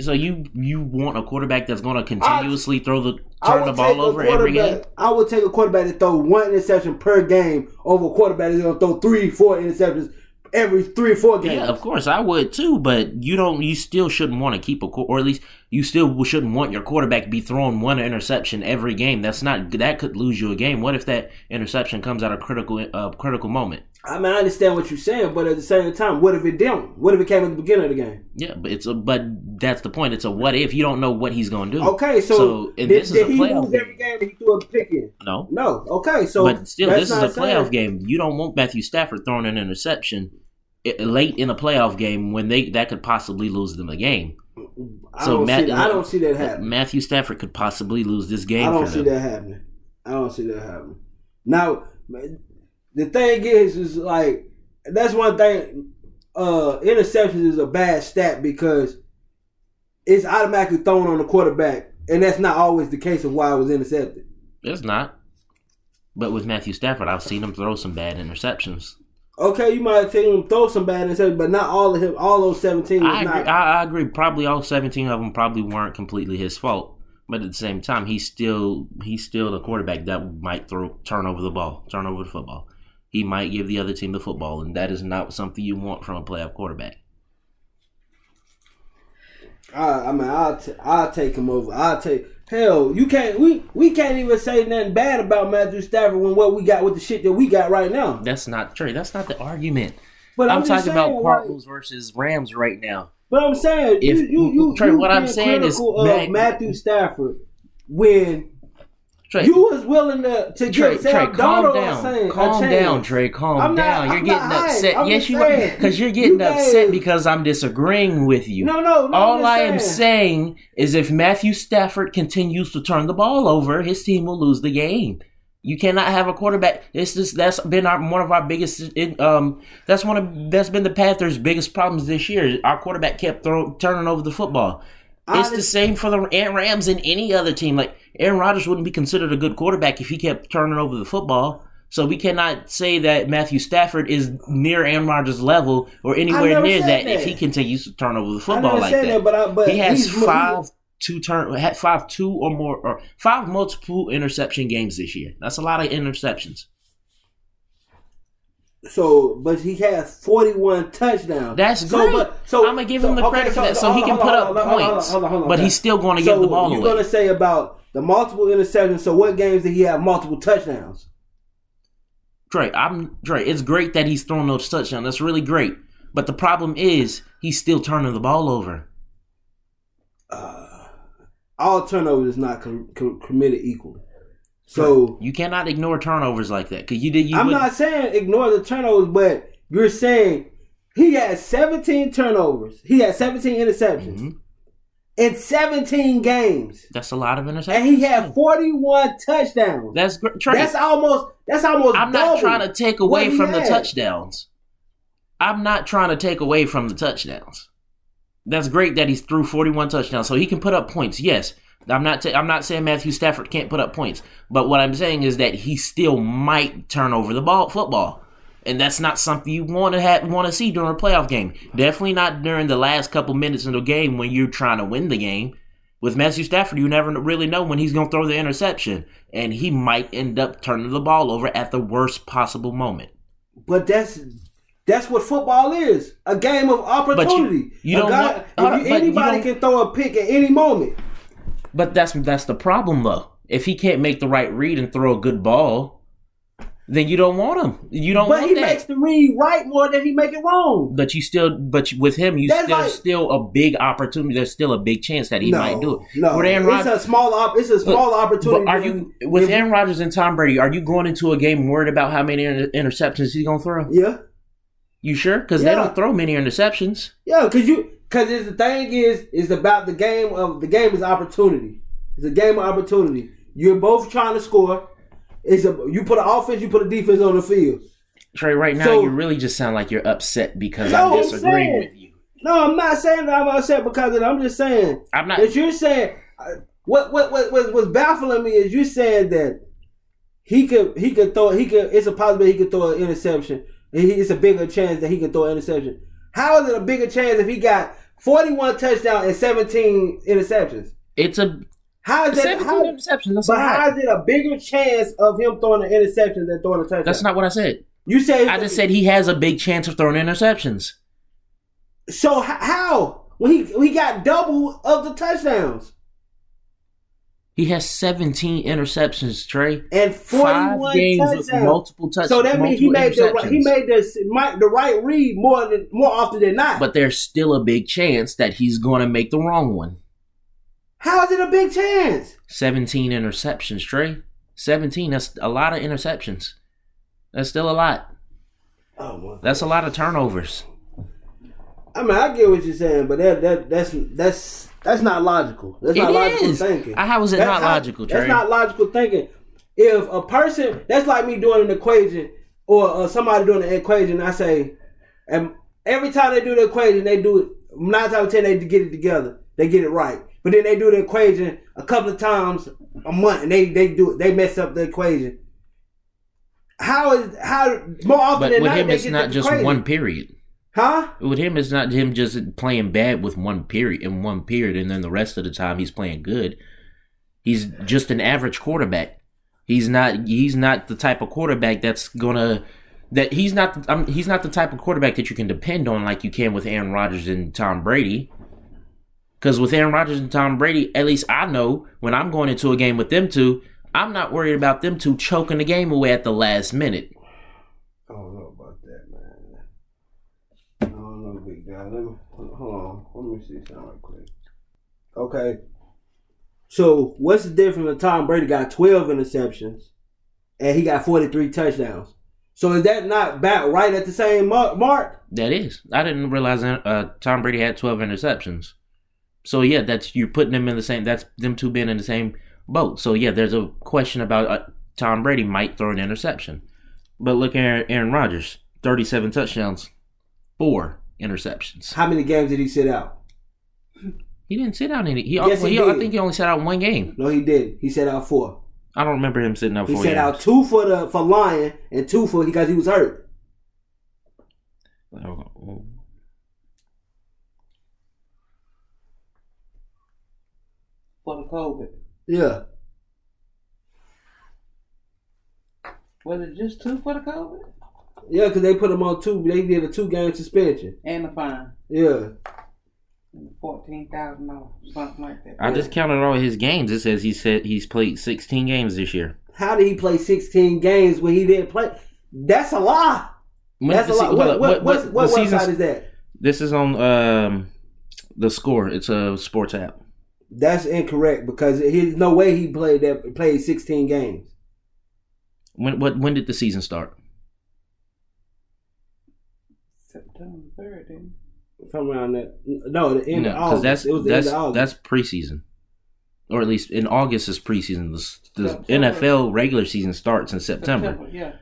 Speaker 5: So you you want a quarterback that's going to continuously throw the turn the ball over every game?
Speaker 6: I would take a quarterback to throw one interception per game over a quarterback that's gonna throw three, four interceptions every three or four games.
Speaker 5: Yeah, of course I would too, but you don't. You still shouldn't want to keep a, or at least you still shouldn't want your quarterback to be throwing one interception every game. That's not that could lose you a game. What if that interception comes at a critical uh, critical moment?
Speaker 6: I mean, I understand what you're saying, but at the same time, what if it didn't? What if it came at the beginning of the game?
Speaker 5: Yeah, but it's a but that's the point. It's a what if you don't know what he's going to do.
Speaker 6: Okay, so,
Speaker 5: So, and
Speaker 6: did,
Speaker 5: this is
Speaker 6: did
Speaker 5: a
Speaker 6: he
Speaker 5: playoff
Speaker 6: lose every game that he threw a pick in?
Speaker 5: No,
Speaker 6: No. Okay, so
Speaker 5: but still, this is a playoff
Speaker 6: saying-
Speaker 5: game. You don't want Matthew Stafford throwing an interception late in a playoff game when they that could possibly lose them a game.
Speaker 6: I,
Speaker 5: So
Speaker 6: don't
Speaker 5: Matt-
Speaker 6: see I don't see that happening.
Speaker 5: Matthew Stafford could possibly lose this game.
Speaker 6: I
Speaker 5: don't
Speaker 6: see
Speaker 5: them.
Speaker 6: that happening. I don't see that happening. Now, the thing is, is like that's one thing. Uh, interceptions is a bad stat because it's automatically thrown on the quarterback, and that's not always the case of why it was intercepted.
Speaker 5: It's not. But with Matthew Stafford, I've seen him throw some bad interceptions.
Speaker 6: Okay, you might have taken him throw some bad interceptions, but not all of him. All those seventeen. Was
Speaker 5: I agree,
Speaker 6: not,
Speaker 5: I, I agree. Probably all seventeen of them probably weren't completely his fault. But at the same time, he's still he's still the quarterback that might throw turn over the ball, turn over the football. He might give the other team the football, and that is not something you want from a playoff quarterback.
Speaker 6: I, I mean, I'll t- I'll take him over. I'll take hell. You can't. We we can't even say nothing bad about Matthew Stafford when what we got with the shit that we got right now.
Speaker 5: That's not true. That's not the argument.
Speaker 6: But
Speaker 5: I'm,
Speaker 6: I'm,
Speaker 5: talking
Speaker 6: saying,
Speaker 5: about
Speaker 6: like-
Speaker 5: versus Rams right now.
Speaker 6: But I'm saying,
Speaker 5: If-
Speaker 6: you, you, you,
Speaker 5: Trey,
Speaker 6: you
Speaker 5: what I'm saying is
Speaker 6: of Matthew Stafford when
Speaker 5: Trey,
Speaker 6: you was willing to to
Speaker 5: Trey,
Speaker 6: Sam
Speaker 5: Trey, calm down.
Speaker 6: saying,
Speaker 5: calm down, Trey. Calm
Speaker 6: I'm not-
Speaker 5: down. You're
Speaker 6: I'm
Speaker 5: getting
Speaker 6: not
Speaker 5: upset.
Speaker 6: I'm
Speaker 5: yes, you are, because you're getting
Speaker 6: You
Speaker 5: upset
Speaker 6: guys-
Speaker 5: because I'm disagreeing with you.
Speaker 6: No, no, no.
Speaker 5: All
Speaker 6: I'm
Speaker 5: am saying is if Matthew Stafford continues to turn the ball over, his team will lose the game. You cannot have a quarterback. It's just that's been our, one of our biggest. It, um, that's one of that's been the Panthers' biggest problems this year. Our quarterback kept throw, turning over the football. It's the same for the Rams and any other team. Like Aaron Rodgers wouldn't be considered a good quarterback if he kept turning over the football. So we cannot say that Matthew Stafford is near Aaron Rodgers' level or anywhere near that,
Speaker 6: that.
Speaker 5: if he continues to turn over the football like that.
Speaker 6: that, but I, but
Speaker 5: he has five two turn had five two or more or five multiple interception games this year. That's a lot of interceptions.
Speaker 6: So, but he has forty-one touchdowns.
Speaker 5: That's
Speaker 6: so,
Speaker 5: great.
Speaker 6: But, so
Speaker 5: I'm gonna give him the
Speaker 6: okay,
Speaker 5: credit for that, so he can
Speaker 6: on,
Speaker 5: put up
Speaker 6: on, hold on, hold on,
Speaker 5: points.
Speaker 6: hold on, hold on,
Speaker 5: But
Speaker 6: okay.
Speaker 5: he's still going to
Speaker 6: so
Speaker 5: give the ball
Speaker 6: you're
Speaker 5: away.
Speaker 6: gonna say about the multiple interceptions. So, what games did he have multiple touchdowns?
Speaker 5: Trey, I'm Trey. It's great that he's throwing those touchdowns. That's really great. But the problem is he's still turning the ball over.
Speaker 6: Uh, all turnovers is not com- com- committed equally. So,
Speaker 5: You cannot ignore turnovers like that because you did. You
Speaker 6: I'm
Speaker 5: would-
Speaker 6: not saying ignore the turnovers, but you're saying he had 17 turnovers. He had 17 interceptions
Speaker 5: Mhm.
Speaker 6: in 17 games,
Speaker 5: That's a lot of interceptions.
Speaker 6: and he had 41 touchdowns.
Speaker 5: That's great.
Speaker 6: That's almost. That's almost.
Speaker 5: I'm not trying to take away
Speaker 6: he
Speaker 5: from the touchdowns. I'm not trying to take away from the touchdowns. That's great that he's threw 41 touchdowns, so he can put up points. Yes, I'm not. i I'm not saying Matthew Stafford can't put up points, but what I'm saying is that he still might turn over the ball, football, and that's not something you want to have want to see during a playoff game. Definitely not during the last couple minutes of the game when you're trying to win the game. With Matthew Stafford, you never really know when he's going to throw the interception, and he might end up turning the ball over at the worst possible moment.
Speaker 6: But that's that's what football is. A game of opportunity.
Speaker 5: you
Speaker 6: A
Speaker 5: don't
Speaker 6: guy-
Speaker 5: want-
Speaker 6: if
Speaker 5: hold
Speaker 6: you-
Speaker 5: but you
Speaker 6: anybody
Speaker 5: don't-
Speaker 6: can throw a pick at any moment.
Speaker 5: But that's that's the problem though. If he can't make the right read and throw a good ball, then you don't want him. You don't want But
Speaker 6: he
Speaker 5: that.
Speaker 6: makes the read right more than he make it wrong.
Speaker 5: but you still, but with him, you
Speaker 6: That's
Speaker 5: still
Speaker 6: like-
Speaker 5: still a big opportunity. There's still a big chance that he
Speaker 6: no,
Speaker 5: might do it.
Speaker 6: no,
Speaker 5: With Aaron
Speaker 6: it's a small. Op- it's a small opportunity.
Speaker 5: but are you with Aaron Rodgers and Tom Brady? Are you going into a game worried about how many inter- interceptions he's gonna throw?
Speaker 6: Yeah,
Speaker 5: You sure? Because
Speaker 6: Yeah.
Speaker 5: they don't throw many interceptions.
Speaker 6: yeah, because you because the thing is is about the game of the game is opportunity. It's a game of opportunity. You're both trying to score. It's a you put an offense, you put a defense on the field.
Speaker 5: Trey, right now
Speaker 6: So-
Speaker 5: you really just sound like you're upset because
Speaker 6: No,
Speaker 5: I
Speaker 6: I'm
Speaker 5: disagree with you.
Speaker 6: No, I'm not saying that I'm upset because of it. I'm just saying
Speaker 5: I'm not.
Speaker 6: that you're saying uh, what what what what what's baffling me is you saying that he could he could throw he could it's a possibility he could throw an interception. And he, it's a bigger chance that he could throw an interception. How is it a bigger chance if he got 41 touchdowns and 17 interceptions?
Speaker 5: It's a
Speaker 6: How is that?
Speaker 5: 17
Speaker 6: How,
Speaker 5: interceptions. That's a
Speaker 6: but
Speaker 5: lot.
Speaker 6: how is it a bigger chance of him throwing an interception than throwing a touchdown?
Speaker 5: That's not what I said.
Speaker 6: You say
Speaker 5: I just said he has a big chance of throwing interceptions.
Speaker 6: so. How when he when he got double of the touchdowns
Speaker 5: He has 17 interceptions, Trey.
Speaker 6: and
Speaker 5: Five games
Speaker 6: touchdowns.
Speaker 5: with multiple touchdowns.
Speaker 6: So that means he made the right, he made the the right read more than more often than not.
Speaker 5: But there's still a big chance that he's going to make the wrong one.
Speaker 6: how is it a big chance?
Speaker 5: 17 interceptions, Trey. 17. That's a lot of interceptions. That's still a lot.
Speaker 6: Oh my!
Speaker 5: That's a lot of turnovers.
Speaker 6: I mean, I get what you're saying, but that that that's that's that's not logical. That's not
Speaker 5: It
Speaker 6: logical
Speaker 5: is.
Speaker 6: thinking.
Speaker 5: How is it
Speaker 6: That's
Speaker 5: not
Speaker 6: how-
Speaker 5: logical, Trey?
Speaker 6: That's not logical thinking. If a person, that's like me doing an equation, or uh, somebody doing an equation. I say, and every time they do the equation, they do it nine times out of ten they get it together. They get it right, but then they do the equation a couple of times a month, and they they do it. They mess up the equation. How is how more often
Speaker 5: But
Speaker 6: than
Speaker 5: with
Speaker 6: not
Speaker 5: him, it's not just
Speaker 6: equation.
Speaker 5: one period.
Speaker 6: Huh?
Speaker 5: With him, it's not him just playing bad with one period in one period, and then the rest of the time he's playing good. He's just an average quarterback. He's not. He's not the type of quarterback that's gonna. That he's not. Um, he's not the type of quarterback that you can depend on like you can with Aaron Rodgers and Tom Brady. Because with Aaron Rodgers and Tom Brady, at least I know when I'm going into a game with them two, I'm not worried about them two choking the game away at the last minute.
Speaker 6: I don't know about that, man. I don't know. Let me hold on. Let me see something real quick. Okay. So what's the difference when Tom Brady got twelve interceptions and he got forty three touchdowns? So is that not about right at the same mark? mark?
Speaker 5: That is. I didn't realize that, uh, Tom Brady had 12 interceptions. So yeah, that's you're putting them in the same. That's them two being in the same boat. So yeah, there's a question about uh, Tom Brady might throw an interception. But look at Aaron, Aaron Rodgers, 37 touchdowns, four interceptions.
Speaker 6: How many games did he sit out?
Speaker 5: He didn't sit out any. He,
Speaker 6: Yes, he
Speaker 5: he- I think he only sat out one game.
Speaker 6: No, he didn't. He sat out four.
Speaker 5: I don't remember him sitting out
Speaker 6: He
Speaker 5: four
Speaker 6: sat
Speaker 5: games.
Speaker 6: out two for the for Lion and two for because he was hurt.
Speaker 5: Oh, oh,
Speaker 7: for the COVID.
Speaker 6: Yeah.
Speaker 7: Was it just two for the COVID
Speaker 6: Yeah, because they put him on two. They did a two game suspension.
Speaker 7: and a fine?
Speaker 6: Yeah.
Speaker 7: Fourteen thousand dollars, something like that.
Speaker 5: I just counted all his games. It says he said he's played 16 games this year.
Speaker 6: How did he play 16 games when he didn't play? That's a lie.
Speaker 5: When
Speaker 6: That's a
Speaker 5: the se-
Speaker 6: lie.
Speaker 5: hold
Speaker 6: What, what, what, what,
Speaker 5: the season's-
Speaker 6: website is that?
Speaker 5: This is on um, the score. It's a sports app.
Speaker 6: That's incorrect because there's no way he played that played 16 games.
Speaker 5: When what when did the season start?
Speaker 7: September third, didn't
Speaker 6: Somewhere around that. No, the end
Speaker 5: No,
Speaker 6: of
Speaker 5: because
Speaker 6: August.
Speaker 5: that's
Speaker 6: it was the
Speaker 5: that's
Speaker 6: end of August.
Speaker 5: that's preseason, or at least in August is preseason. The, the NFL regular season starts in September.
Speaker 7: Yeah.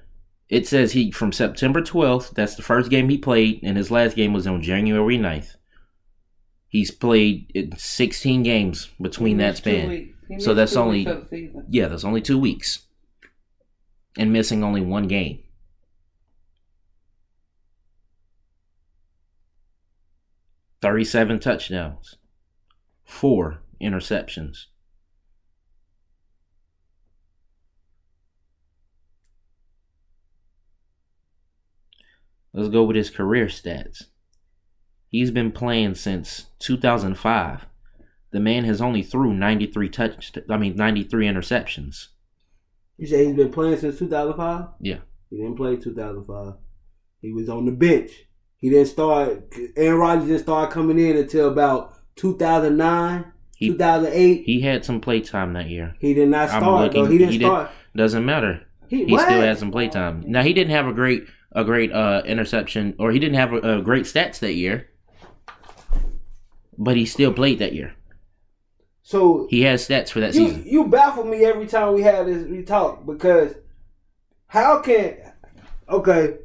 Speaker 5: It says he from September 12th. That's the first game he played, and his last game was on January 9th. He's played 16 games between that span. So that's only
Speaker 7: weeks of the season.
Speaker 5: yeah, that's only two weeks, and missing only one game. Thirty-seven touchdowns, four interceptions. Let's go with his career stats. He's been playing since 2005. The man has only threw 93 touch I mean 93 interceptions.
Speaker 6: You say he's been playing since 2005?
Speaker 5: Yeah.
Speaker 6: He didn't play 2005. He was on the bench. He didn't start. Aaron Rodgers didn't start coming in until about 2009,
Speaker 5: He-
Speaker 6: 2008.
Speaker 5: He had some play time that year.
Speaker 6: He did not
Speaker 5: I'm
Speaker 6: start
Speaker 5: looking-
Speaker 6: though. He didn't
Speaker 5: he did- Doesn't matter.
Speaker 6: He,
Speaker 5: He still had some play time. Now he didn't have a great a great uh interception or he didn't have a, a great stats that year. But he still played that year.
Speaker 6: So
Speaker 5: He has stats for that
Speaker 6: you
Speaker 5: season.
Speaker 6: you baffle me every time we have this we talk because how can okay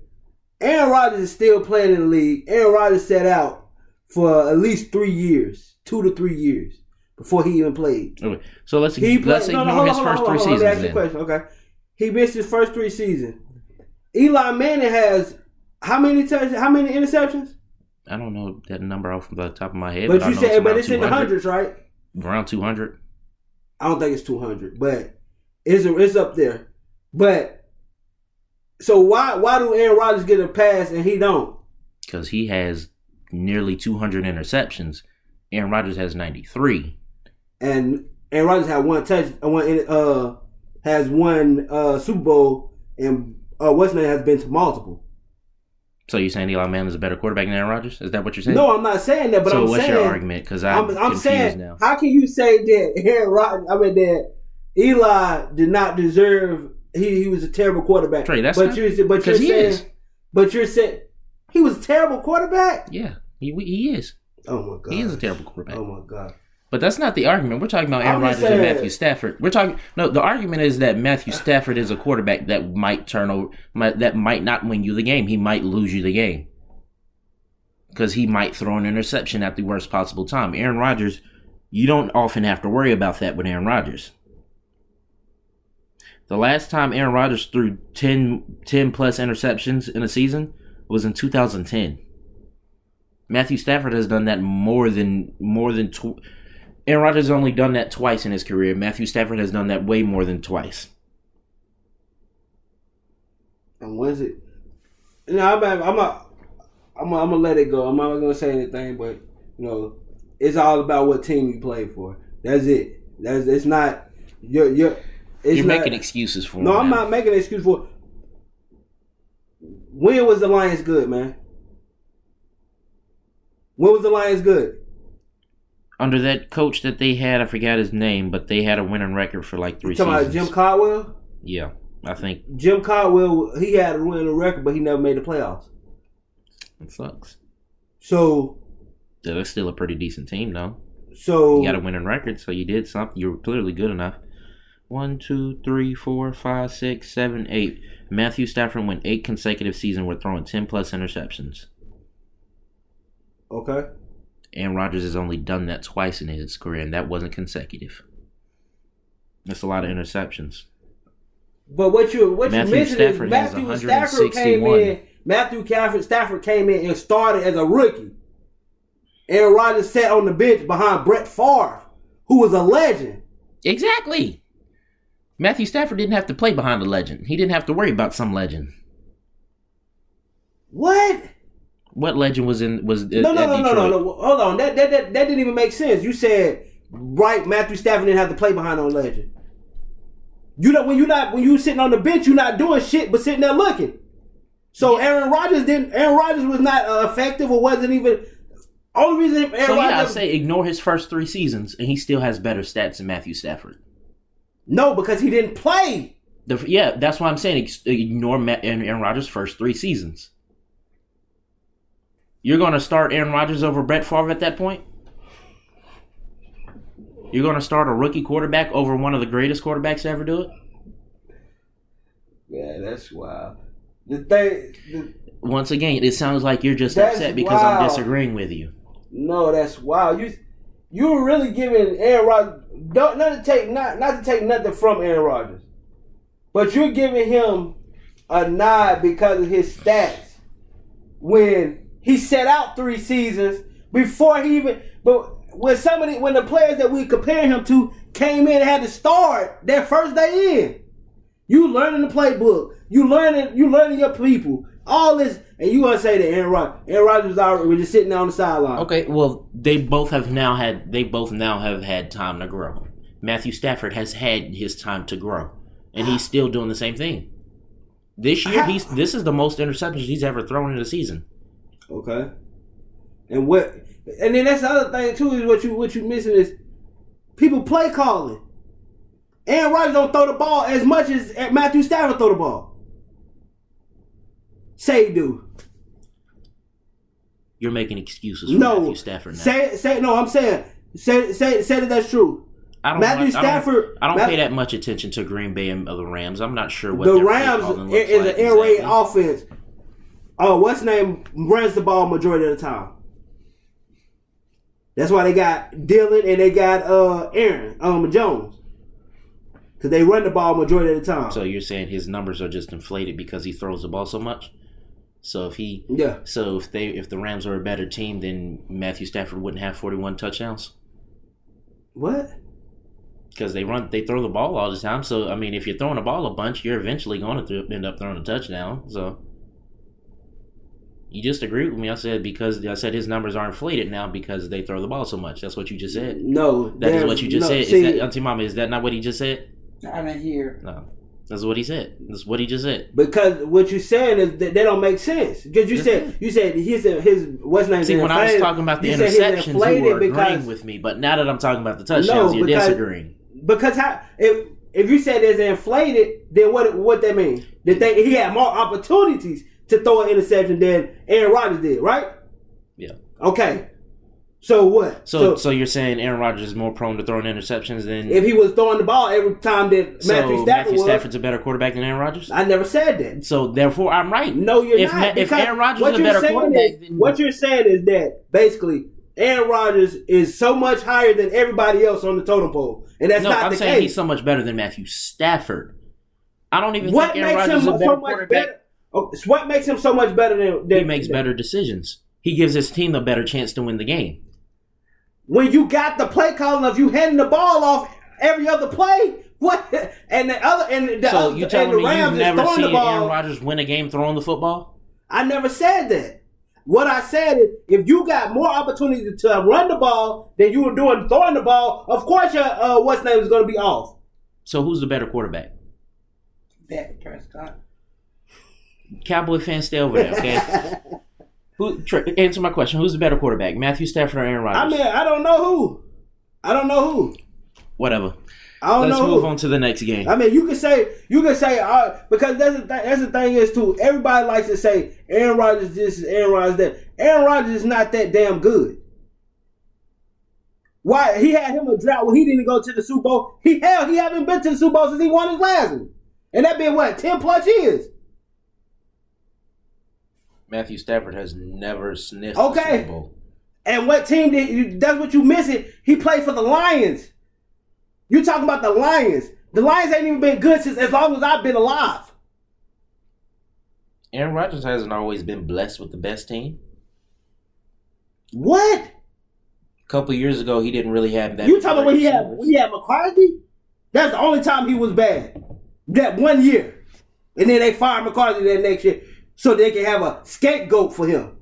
Speaker 6: Aaron Rodgers is still playing in the league. Aaron Rodgers set out for at least three years, two to three years before he even played.
Speaker 5: Okay. So let's
Speaker 6: He
Speaker 5: let's
Speaker 6: played,
Speaker 5: ignore
Speaker 6: no, on,
Speaker 5: his
Speaker 6: on,
Speaker 5: first
Speaker 6: on,
Speaker 5: three
Speaker 6: hold on. Let me ask
Speaker 5: seasons
Speaker 6: you a
Speaker 5: then.
Speaker 6: question. Okay, he missed his first three seasons. Eli Manning has how many touch, how many interceptions?
Speaker 5: I don't know that number off the top of my head.
Speaker 6: But
Speaker 5: I
Speaker 6: you
Speaker 5: know
Speaker 6: said, but it's in the hundreds, right?
Speaker 5: Around two hundred.
Speaker 6: I don't think it's two hundred, but it's it's up there. But so why why do Aaron Rodgers get a pass and he don't?
Speaker 5: Because he has nearly two hundred interceptions. Aaron Rodgers has ninety three.
Speaker 6: And Aaron Rodgers had one touch, uh, one uh has one uh Super Bowl, and uh name has been to multiple.
Speaker 5: So you're saying Eli Manning is a better quarterback than Aaron Rodgers? Is that what you're saying?
Speaker 6: No, I'm not saying that, but
Speaker 5: so
Speaker 6: I'm
Speaker 5: what's
Speaker 6: saying
Speaker 5: your argument? Because I'm,
Speaker 6: I'm, I'm
Speaker 5: confused
Speaker 6: saying,
Speaker 5: now.
Speaker 6: how can you say that Aaron Rodgers? I mean that Eli did not deserve. He he was a terrible quarterback.
Speaker 5: Trey, that's
Speaker 6: but
Speaker 5: not-
Speaker 6: you're but you're saying,
Speaker 5: is.
Speaker 6: but you're saying he was a terrible quarterback.
Speaker 5: Yeah, he he is.
Speaker 6: Oh my god,
Speaker 5: He is a terrible quarterback.
Speaker 6: Oh my god.
Speaker 5: But that's not the argument. We're talking about Aaron Rodgers and Matthew Stafford. We're talking no. The argument is that Matthew [SIGHS] Stafford is a quarterback that might turn over, might, that might not win you the game. He might lose you the game because he might throw an interception at the worst possible time. Aaron Rodgers, you don't often have to worry about that with Aaron Rodgers. The last time Aaron Rodgers threw 10, 10 plus interceptions in a season was in 2010. Matthew Stafford has done that more than more than tw- Aaron Rodgers has only done that twice in his career. Matthew Stafford has done that way more than twice.
Speaker 6: And was it? No, I'm I'm not. I'm not, I'm gonna let it go. I'm not gonna say anything, but you know, it's all about what team you play for. That's it. That's it's not. You're you're. It's
Speaker 5: You're
Speaker 6: not,
Speaker 5: making excuses for him.
Speaker 6: No, I'm
Speaker 5: now.
Speaker 6: not making an excuse for. When was the Lions good, man? When was the Lions good?
Speaker 5: Under that coach that they had, I forgot his name, but they had a winning record for like three
Speaker 6: You talking about
Speaker 5: seasons.
Speaker 6: Jim Caldwell?
Speaker 5: yeah, I think
Speaker 6: Jim Caldwell, he had a winning record, but he never made the playoffs.
Speaker 5: it sucks.
Speaker 6: So,
Speaker 5: They're still a pretty decent team, though.
Speaker 6: so
Speaker 5: You got a winning record, so you did something. You were clearly good enough. One, two, three, four, five, six, seven, eight. Matthew Stafford went eight consecutive seasons with throwing ten plus interceptions.
Speaker 6: Okay.
Speaker 5: Aaron Rodgers has only done that twice in his career, and that wasn't consecutive. That's a lot of interceptions.
Speaker 6: But what you what
Speaker 5: Matthew
Speaker 6: you missing
Speaker 5: Stafford
Speaker 6: is
Speaker 5: has
Speaker 6: Matthew Stafford came
Speaker 5: 161.
Speaker 6: in. Matthew Stafford, Stafford came in and started as a rookie. Aaron Rodgers sat on the bench behind Brett Favre, who was a legend.
Speaker 5: Exactly. Matthew Stafford didn't have to play behind a legend. He didn't have to worry about some legend.
Speaker 6: What?
Speaker 5: What legend was in was
Speaker 6: No, no, no, no, no, no. Hold on. That, that that that didn't even make sense. You said right. Matthew Stafford didn't have to play behind no legend. You know when you not when you sitting on the bench, you're not doing shit but sitting there looking. So Aaron Rodgers didn't. Aaron Rodgers was not uh, effective or wasn't even. Only reason Aaron
Speaker 5: So yeah, I say ignore his first three seasons, and he still has better stats than Matthew Stafford.
Speaker 6: No because he didn't play.
Speaker 5: The, yeah, that's why I'm saying ignore Matt, Aaron Rodgers' first three seasons. You're going to start Aaron Rodgers over Brett Favre at that point. You're going to start a rookie quarterback over one of the greatest quarterbacks to ever do it.
Speaker 6: Yeah, that's wild. The thing, the,
Speaker 5: Once again, it sounds like you're just upset because
Speaker 6: wild.
Speaker 5: I'm disagreeing with you.
Speaker 6: no, that's wild. You you were really giving Aaron Rodgers don't not to take not not to take nothing from Aaron Rodgers, but you're giving him a nod because of his stats when he set out three seasons before he even but when somebody when the players that we compare him to came in and had to start their first day in. You learning the playbook. You learning. You learning your people. All this, and you want to say that Aaron Rodgers, Aaron Rodgers was already was just sitting there on the sideline.
Speaker 5: Okay, well, they both have now had they both now have had time to grow. Matthew Stafford has had his time to grow, and he's still doing the same thing. This year, he's this is the most interceptions he's ever thrown in a season.
Speaker 6: Okay. And what? And then that's the other thing too is what you what you missing is people play calling. Aaron Rodgers don't throw the ball as much as Matthew Stafford throw the ball. Say do.
Speaker 5: You're making excuses for
Speaker 6: No.
Speaker 5: Matthew Stafford now.
Speaker 6: Say say no. I'm saying say say say that that's true.
Speaker 5: I don't
Speaker 6: Matthew
Speaker 5: watch- I don't-
Speaker 6: Stafford-
Speaker 5: I don't,
Speaker 6: Matt-
Speaker 5: pay that much attention to Green Bay and the Rams. I'm not sure what
Speaker 6: the Rams is,
Speaker 5: like
Speaker 6: an air raid
Speaker 5: exactly.
Speaker 6: offense. Oh, what's name runs the ball majority of the time. That's why they got Dillon and they got uh Aaron um Jones. Cause they run the ball majority of the time.
Speaker 5: So you're saying his numbers are just inflated because he throws the ball so much? So if he
Speaker 6: yeah,
Speaker 5: so if they if the Rams were a better team, then Matthew Stafford wouldn't have 41 touchdowns
Speaker 6: what?
Speaker 5: because they run they throw the ball all the time. So I mean, if you're throwing the ball a bunch, you're eventually going to th- end up throwing a touchdown. So you just agreed with me. I said because I said his numbers are inflated now because they throw the ball so much. That's what you just said.
Speaker 6: No,
Speaker 5: That is what you just
Speaker 6: no,
Speaker 5: said.
Speaker 6: see,
Speaker 5: is that Auntie Mama? Is that not what he just said?
Speaker 7: I didn't hear.
Speaker 5: No, that's what he said. That's what he just said.
Speaker 6: because what you're saying is that they don't make sense. Because you said you said he said his what's name?
Speaker 5: See, when I was talking about the
Speaker 6: you said he's
Speaker 5: interceptions, you
Speaker 6: inflated
Speaker 5: were agreeing with me. But now that I'm talking about the touchdowns,
Speaker 6: No,
Speaker 5: you're
Speaker 6: because-
Speaker 5: disagreeing.
Speaker 6: Because how if if you said it's inflated, then what what that mean? That they he had more opportunities to throw an interception than Aaron Rodgers did, right?
Speaker 5: Yeah.
Speaker 6: Okay. So what?
Speaker 5: So, so, you're saying Aaron Rodgers is more prone to throwing interceptions than
Speaker 6: if he was throwing the ball every time that
Speaker 5: so
Speaker 6: Matthew Stafford
Speaker 5: Matthew
Speaker 6: was,
Speaker 5: Stafford's a better quarterback than Aaron Rodgers?
Speaker 6: I never said that.
Speaker 5: So therefore, I'm right.
Speaker 6: No, you're
Speaker 5: if
Speaker 6: not.
Speaker 5: If Aaron Rodgers is a better quarterback,
Speaker 6: is- what you're saying is that basically Aaron Rodgers is so much higher than everybody else on the totem pole, and that's
Speaker 5: no,
Speaker 6: not
Speaker 5: I'm
Speaker 6: the
Speaker 5: saying
Speaker 6: case.
Speaker 5: he's so much better than Matthew Stafford. I don't even
Speaker 6: what
Speaker 5: think Aaron
Speaker 6: makes
Speaker 5: Rodgers
Speaker 6: him
Speaker 5: is a better
Speaker 6: so much
Speaker 5: quarterback.
Speaker 6: better? Oh, what makes him so much better than, than
Speaker 5: He makes better decisions. He gives his team a better chance to win the game.
Speaker 6: When you got the play calling of you handing the ball off every other play. What and the other and the,
Speaker 5: So
Speaker 6: other,
Speaker 5: you
Speaker 6: and
Speaker 5: telling
Speaker 6: the
Speaker 5: me you've
Speaker 6: Rams is
Speaker 5: never
Speaker 6: throwing
Speaker 5: seen
Speaker 6: the ball.
Speaker 5: Aaron Rodgers win a game throwing the football?
Speaker 6: I never said that. What I said is, if you got more opportunity to run the ball than you were doing throwing the ball, of course your uh, what's name is going to be off.
Speaker 5: So who's the better quarterback?
Speaker 7: Dak Prescott.
Speaker 5: Cowboy fans, stay over there, okay? [LAUGHS] Who answer my question? Who's the better quarterback, Matthew Stafford or Aaron Rodgers?
Speaker 6: I mean, I don't know who. I don't know who.
Speaker 5: Whatever.
Speaker 6: I don't
Speaker 5: Let's
Speaker 6: know
Speaker 5: move
Speaker 6: who.
Speaker 5: on to the next game.
Speaker 6: I mean, you can say you can say uh, because that's the thing. That's the thing is too. Everybody likes to say Aaron Rodgers this, is Aaron Rodgers that. Aaron Rodgers is not that damn good. Why he had him a drought when he didn't go to the Super Bowl? He hell, he haven't been to the Super Bowl since he won his last one, and that been what ten plus years.
Speaker 5: Matthew Stafford has never sniffed
Speaker 6: Okay.
Speaker 5: the Super Bowl.
Speaker 6: And what team did you, that's what you missing? He played for the Lions. You talking about the Lions? The Lions ain't even been good since as long as I've been alive.
Speaker 5: Aaron Rodgers hasn't always been blessed with the best team.
Speaker 6: What?
Speaker 5: A couple years ago, he didn't really have that.
Speaker 6: You talking about when he had when he had McCarthy? That's the only time he was bad. That one year. And then they fired McCarthy that next year so they can have a scapegoat for him.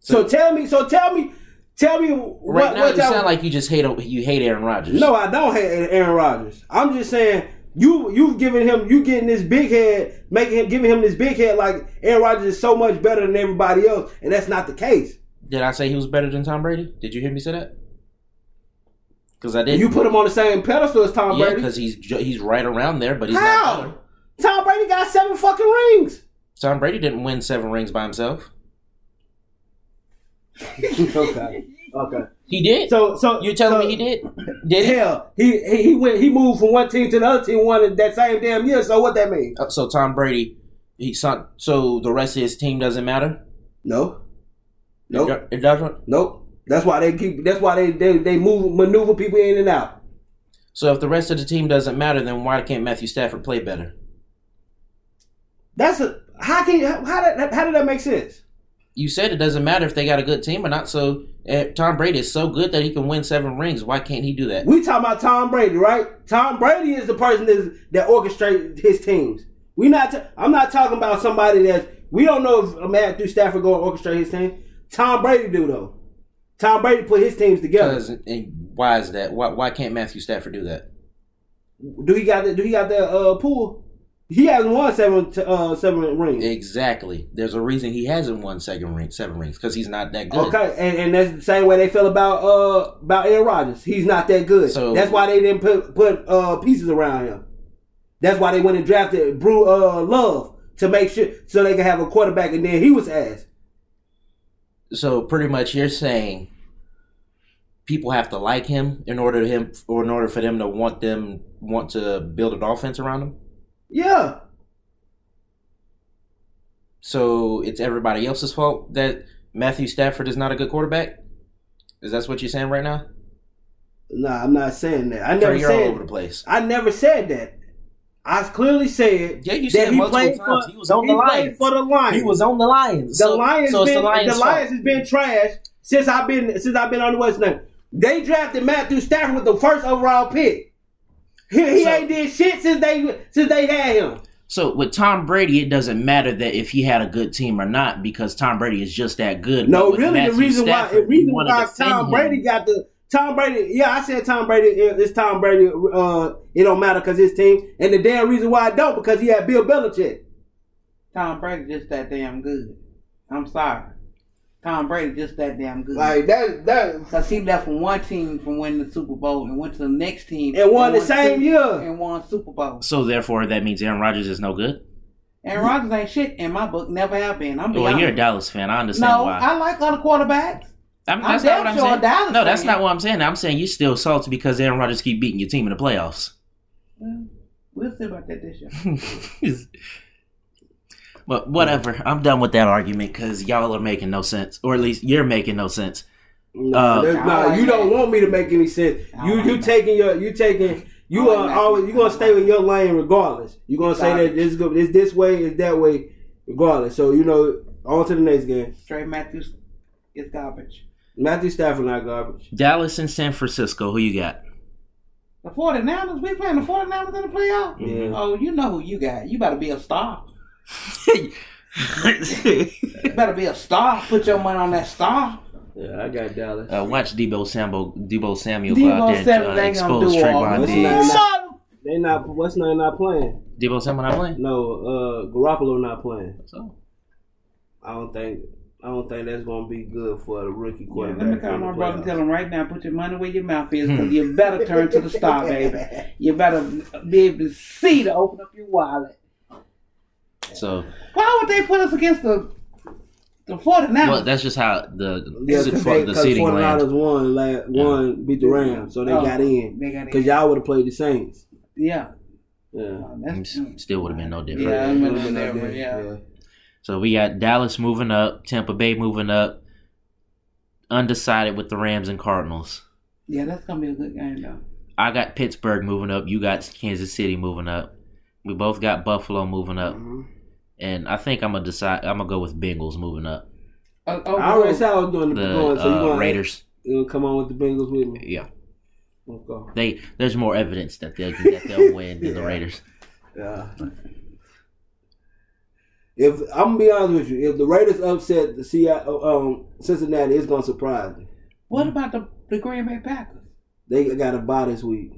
Speaker 6: So, tell me, so tell me, tell me what,
Speaker 5: Right now,
Speaker 6: what
Speaker 5: you sound like you just hate you hate Aaron Rodgers.
Speaker 6: No, I don't hate Aaron Rodgers. I'm just saying you you've given him you getting this big head, making him giving him this big head like Aaron Rodgers is so much better than everybody else, and that's not the case.
Speaker 5: Did I say he was better than Tom Brady? Did you hear me say that? Because I did.
Speaker 6: You put him on the same pedestal as Tom
Speaker 5: yeah,
Speaker 6: Brady.
Speaker 5: because he's he's right around there, but he's not
Speaker 6: How?
Speaker 5: better.
Speaker 6: Tom Brady got seven fucking rings.
Speaker 5: Tom Brady didn't win seven rings by himself. [LAUGHS]
Speaker 6: okay. Okay.
Speaker 5: He did.
Speaker 6: So so
Speaker 5: you telling
Speaker 6: so-
Speaker 5: me he did? Did?
Speaker 6: Hell, he, he he went he moved from one team to the other team won it that same damn year. So what that mean?
Speaker 5: Uh, So Tom Brady, he so, so the rest of his team doesn't matter.
Speaker 6: No.
Speaker 5: It
Speaker 6: Nope.
Speaker 5: do- It doesn't.
Speaker 6: Nope. That's why they keep. That's why they they they move maneuver people in and out.
Speaker 5: So if the rest of the team doesn't matter, then why can't Matthew Stafford play better?
Speaker 6: That's a how can you, how that how did that make sense?
Speaker 5: You said it doesn't matter if they got a good team or not. So uh, Tom Brady is so good that he can win seven rings. Why can't he do that?
Speaker 6: We talking about Tom Brady, right? Tom Brady is the person that's, that orchestrates his teams. We not. T- I'm not talking about somebody that we don't know if Matthew Stafford going to orchestrate his team. Tom Brady do though. Tom Brady put his teams together.
Speaker 5: And why is that? Why why can't Matthew Stafford do that?
Speaker 6: Do he got the, Do he got the uh, pool? He hasn't won seven t- uh, seven rings.
Speaker 5: Exactly. There's a reason he hasn't won second ring, seven rings because he's not that good.
Speaker 6: Okay, and, and that's the same way they feel about uh about Aaron Rodgers. He's not that good.
Speaker 5: So-
Speaker 6: that's why they didn't put put uh pieces around him. That's why they went and drafted Brew uh Love to make sure so they could have a quarterback, and then he was ass.
Speaker 5: So pretty much you're saying people have to like him in order to him or in order for them to want them want to build an offense around him.
Speaker 6: Yeah,
Speaker 5: So it's everybody else's fault that Matthew Stafford is not a good quarterback. Is that what you're saying right now?
Speaker 6: nah, I'm not saying that. I never
Speaker 5: you're all
Speaker 6: said.
Speaker 5: over the place.
Speaker 6: I never said that. I clearly said
Speaker 5: Yeah, you
Speaker 6: that
Speaker 5: said
Speaker 6: he
Speaker 5: multiple
Speaker 6: played
Speaker 5: times.
Speaker 6: for
Speaker 5: He was on
Speaker 6: he
Speaker 5: the Lions.
Speaker 6: for the Lions.
Speaker 5: He was on the Lions.
Speaker 6: The
Speaker 5: so,
Speaker 6: Lions,
Speaker 5: so
Speaker 6: been,
Speaker 5: the Lions.
Speaker 6: the Lions has been trash since I've been since I've been on the West End. They drafted Matthew Stafford with the first overall pick. He, he
Speaker 5: So-
Speaker 6: ain't did shit since they since they had him.
Speaker 5: So with Tom Brady, it doesn't matter that if he had a good team or not because Tom Brady is just that good.
Speaker 6: No, really,
Speaker 5: Matthew
Speaker 6: the reason why
Speaker 5: Stafford,
Speaker 6: the reason why
Speaker 5: defend
Speaker 6: Tom
Speaker 5: him.
Speaker 6: Brady got the Tom Brady. Yeah, I said Tom Brady. it- It's Tom Brady. Uh, it don't matter because his team. And the damn reason why I don't because he had Bill Belichick.
Speaker 7: Tom Brady just that damn good. I'm sorry. Tom Brady just that damn good.
Speaker 6: Like that that
Speaker 7: Cause he left from one team from winning the Super Bowl and went to the next team
Speaker 6: and won the
Speaker 7: won
Speaker 6: same
Speaker 7: Super-
Speaker 6: year.
Speaker 7: and won Super Bowl.
Speaker 5: So therefore, that means Aaron Rodgers is no good.
Speaker 7: And Rodgers ain't shit in my book. Never have been. I'm being
Speaker 5: Well, you're a. Dallas fan. I understand
Speaker 7: No,
Speaker 5: why.
Speaker 7: I like other quarterbacks.
Speaker 5: I'm,
Speaker 7: I'm
Speaker 5: not what I'm
Speaker 7: sure a
Speaker 5: saying.
Speaker 7: Dallas
Speaker 5: no, that's
Speaker 7: fan.
Speaker 5: not what I'm saying. I'm saying you still salty because Aaron Rodgers keep beating your team in the playoffs.
Speaker 7: Well, We'll see about that this year. [LAUGHS]
Speaker 5: but whatever. I'm done with that argument because y'all are making no sense, or at least you're making no sense.
Speaker 6: No,
Speaker 5: Uh,
Speaker 6: there's-
Speaker 7: I
Speaker 6: nah,
Speaker 7: like
Speaker 6: you don't want me to make any sense. You
Speaker 7: like
Speaker 6: you taking your you taking you
Speaker 7: like
Speaker 6: are
Speaker 7: that.
Speaker 6: always you gonna stay with your lane regardless. You are gonna say that
Speaker 7: Garbage.
Speaker 6: this is go- it's this way, it's that way, regardless. So you know, on to the next game.
Speaker 7: Trey Matthews is garbage.
Speaker 6: Matthew Stafford not garbage.
Speaker 5: Dallas and San Francisco. Who you got?
Speaker 7: The 49ers, we playing the 49ers in the playoff?
Speaker 6: Yeah.
Speaker 7: Oh, you know who you got. You better be a star. [LAUGHS] You better be a star. Put your money on that star.
Speaker 6: Yeah, I got Dallas.
Speaker 5: Uh, watch Deebo Samuel. Deebo Samuel
Speaker 7: Deebo
Speaker 5: go out there
Speaker 7: Samuel
Speaker 5: and uh, expose
Speaker 6: Trevon.
Speaker 5: Diggs.
Speaker 6: They not what's name not playing.
Speaker 5: Deebo Samuel not playing.
Speaker 6: No, uh Garoppolo not playing.
Speaker 5: So
Speaker 6: I don't think I don't think that's gonna be good for the rookie
Speaker 7: Yeah,
Speaker 6: quarterback.
Speaker 7: let me call my brother and tell him right now, put your money where your mouth is, because you better turn to the star, baby. [LAUGHS] You better be able to see to open up your wallet.
Speaker 5: So
Speaker 7: Why would they put us against the The 49ers.
Speaker 5: Well, that's just how the
Speaker 6: Yeah,
Speaker 5: se-
Speaker 6: because
Speaker 5: for the seating lands.
Speaker 6: won, la won, beat the Rams, so they
Speaker 7: Oh,
Speaker 6: got in.
Speaker 7: They got
Speaker 6: Because y'all would have played the Saints.
Speaker 7: Yeah.
Speaker 6: Yeah.
Speaker 7: Oh, that's,
Speaker 5: Still would have been no different.
Speaker 7: Yeah, it
Speaker 6: Would've
Speaker 7: would've been
Speaker 6: no
Speaker 7: different,
Speaker 6: difference,
Speaker 7: yeah.
Speaker 5: So we got Dallas moving up, Tampa Bay moving up, undecided with the Rams and Cardinals.
Speaker 7: yeah, that's gonna be a good game though.
Speaker 5: I got Pittsburgh moving up. You got Kansas City moving up. We both got Buffalo moving up,
Speaker 6: Mhm.
Speaker 5: And I think I'm gonna decide. I'm gonna go with Bengals moving up.
Speaker 7: Oh, oh,
Speaker 6: I already said I was doing the,
Speaker 5: The
Speaker 6: going, so you
Speaker 5: uh,
Speaker 6: going
Speaker 5: Raiders.
Speaker 6: You gonna come on with the Bengals with me?
Speaker 5: Yeah,
Speaker 6: Okay.
Speaker 5: they. There's more evidence that they'll that they'll [LAUGHS] win than the Raiders.
Speaker 6: Yeah. If I'm gonna be honest with you, if the Raiders upset the Seattle, um, Cincinnati, it's gonna surprise me.
Speaker 7: What about the, the Green Bay Packers?
Speaker 6: They got a bye this week.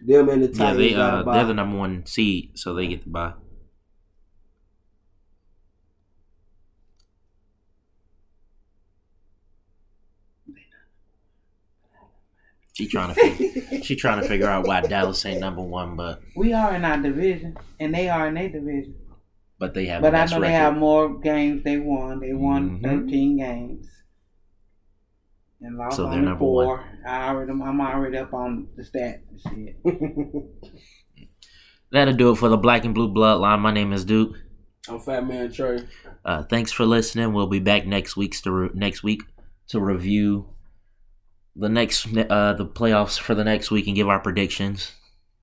Speaker 6: Them and the Titans.
Speaker 5: Yeah,
Speaker 6: Titans
Speaker 5: they
Speaker 6: got
Speaker 5: uh
Speaker 6: a bye.
Speaker 5: they're the number one seed, so they get the bye. She trying to figure, she trying to figure out why Dallas ain't number one, but
Speaker 7: We are in our division, and they are in their division.
Speaker 5: but they have
Speaker 7: But
Speaker 5: the
Speaker 7: I
Speaker 5: best
Speaker 7: know they have more games they won. They won
Speaker 5: Mhm.
Speaker 7: 13 games. And lost
Speaker 5: So they're
Speaker 7: only
Speaker 5: number
Speaker 7: four. I already, I'm already up on the stats and shit. [LAUGHS]
Speaker 5: That'll do it for the Black and Blue Bloodline. My name is Duke.
Speaker 6: I'm Fat Man Trey.
Speaker 5: Uh, thanks for listening. We'll be back next week's to re- next week to review the next uh, the playoffs for the next week and give our predictions.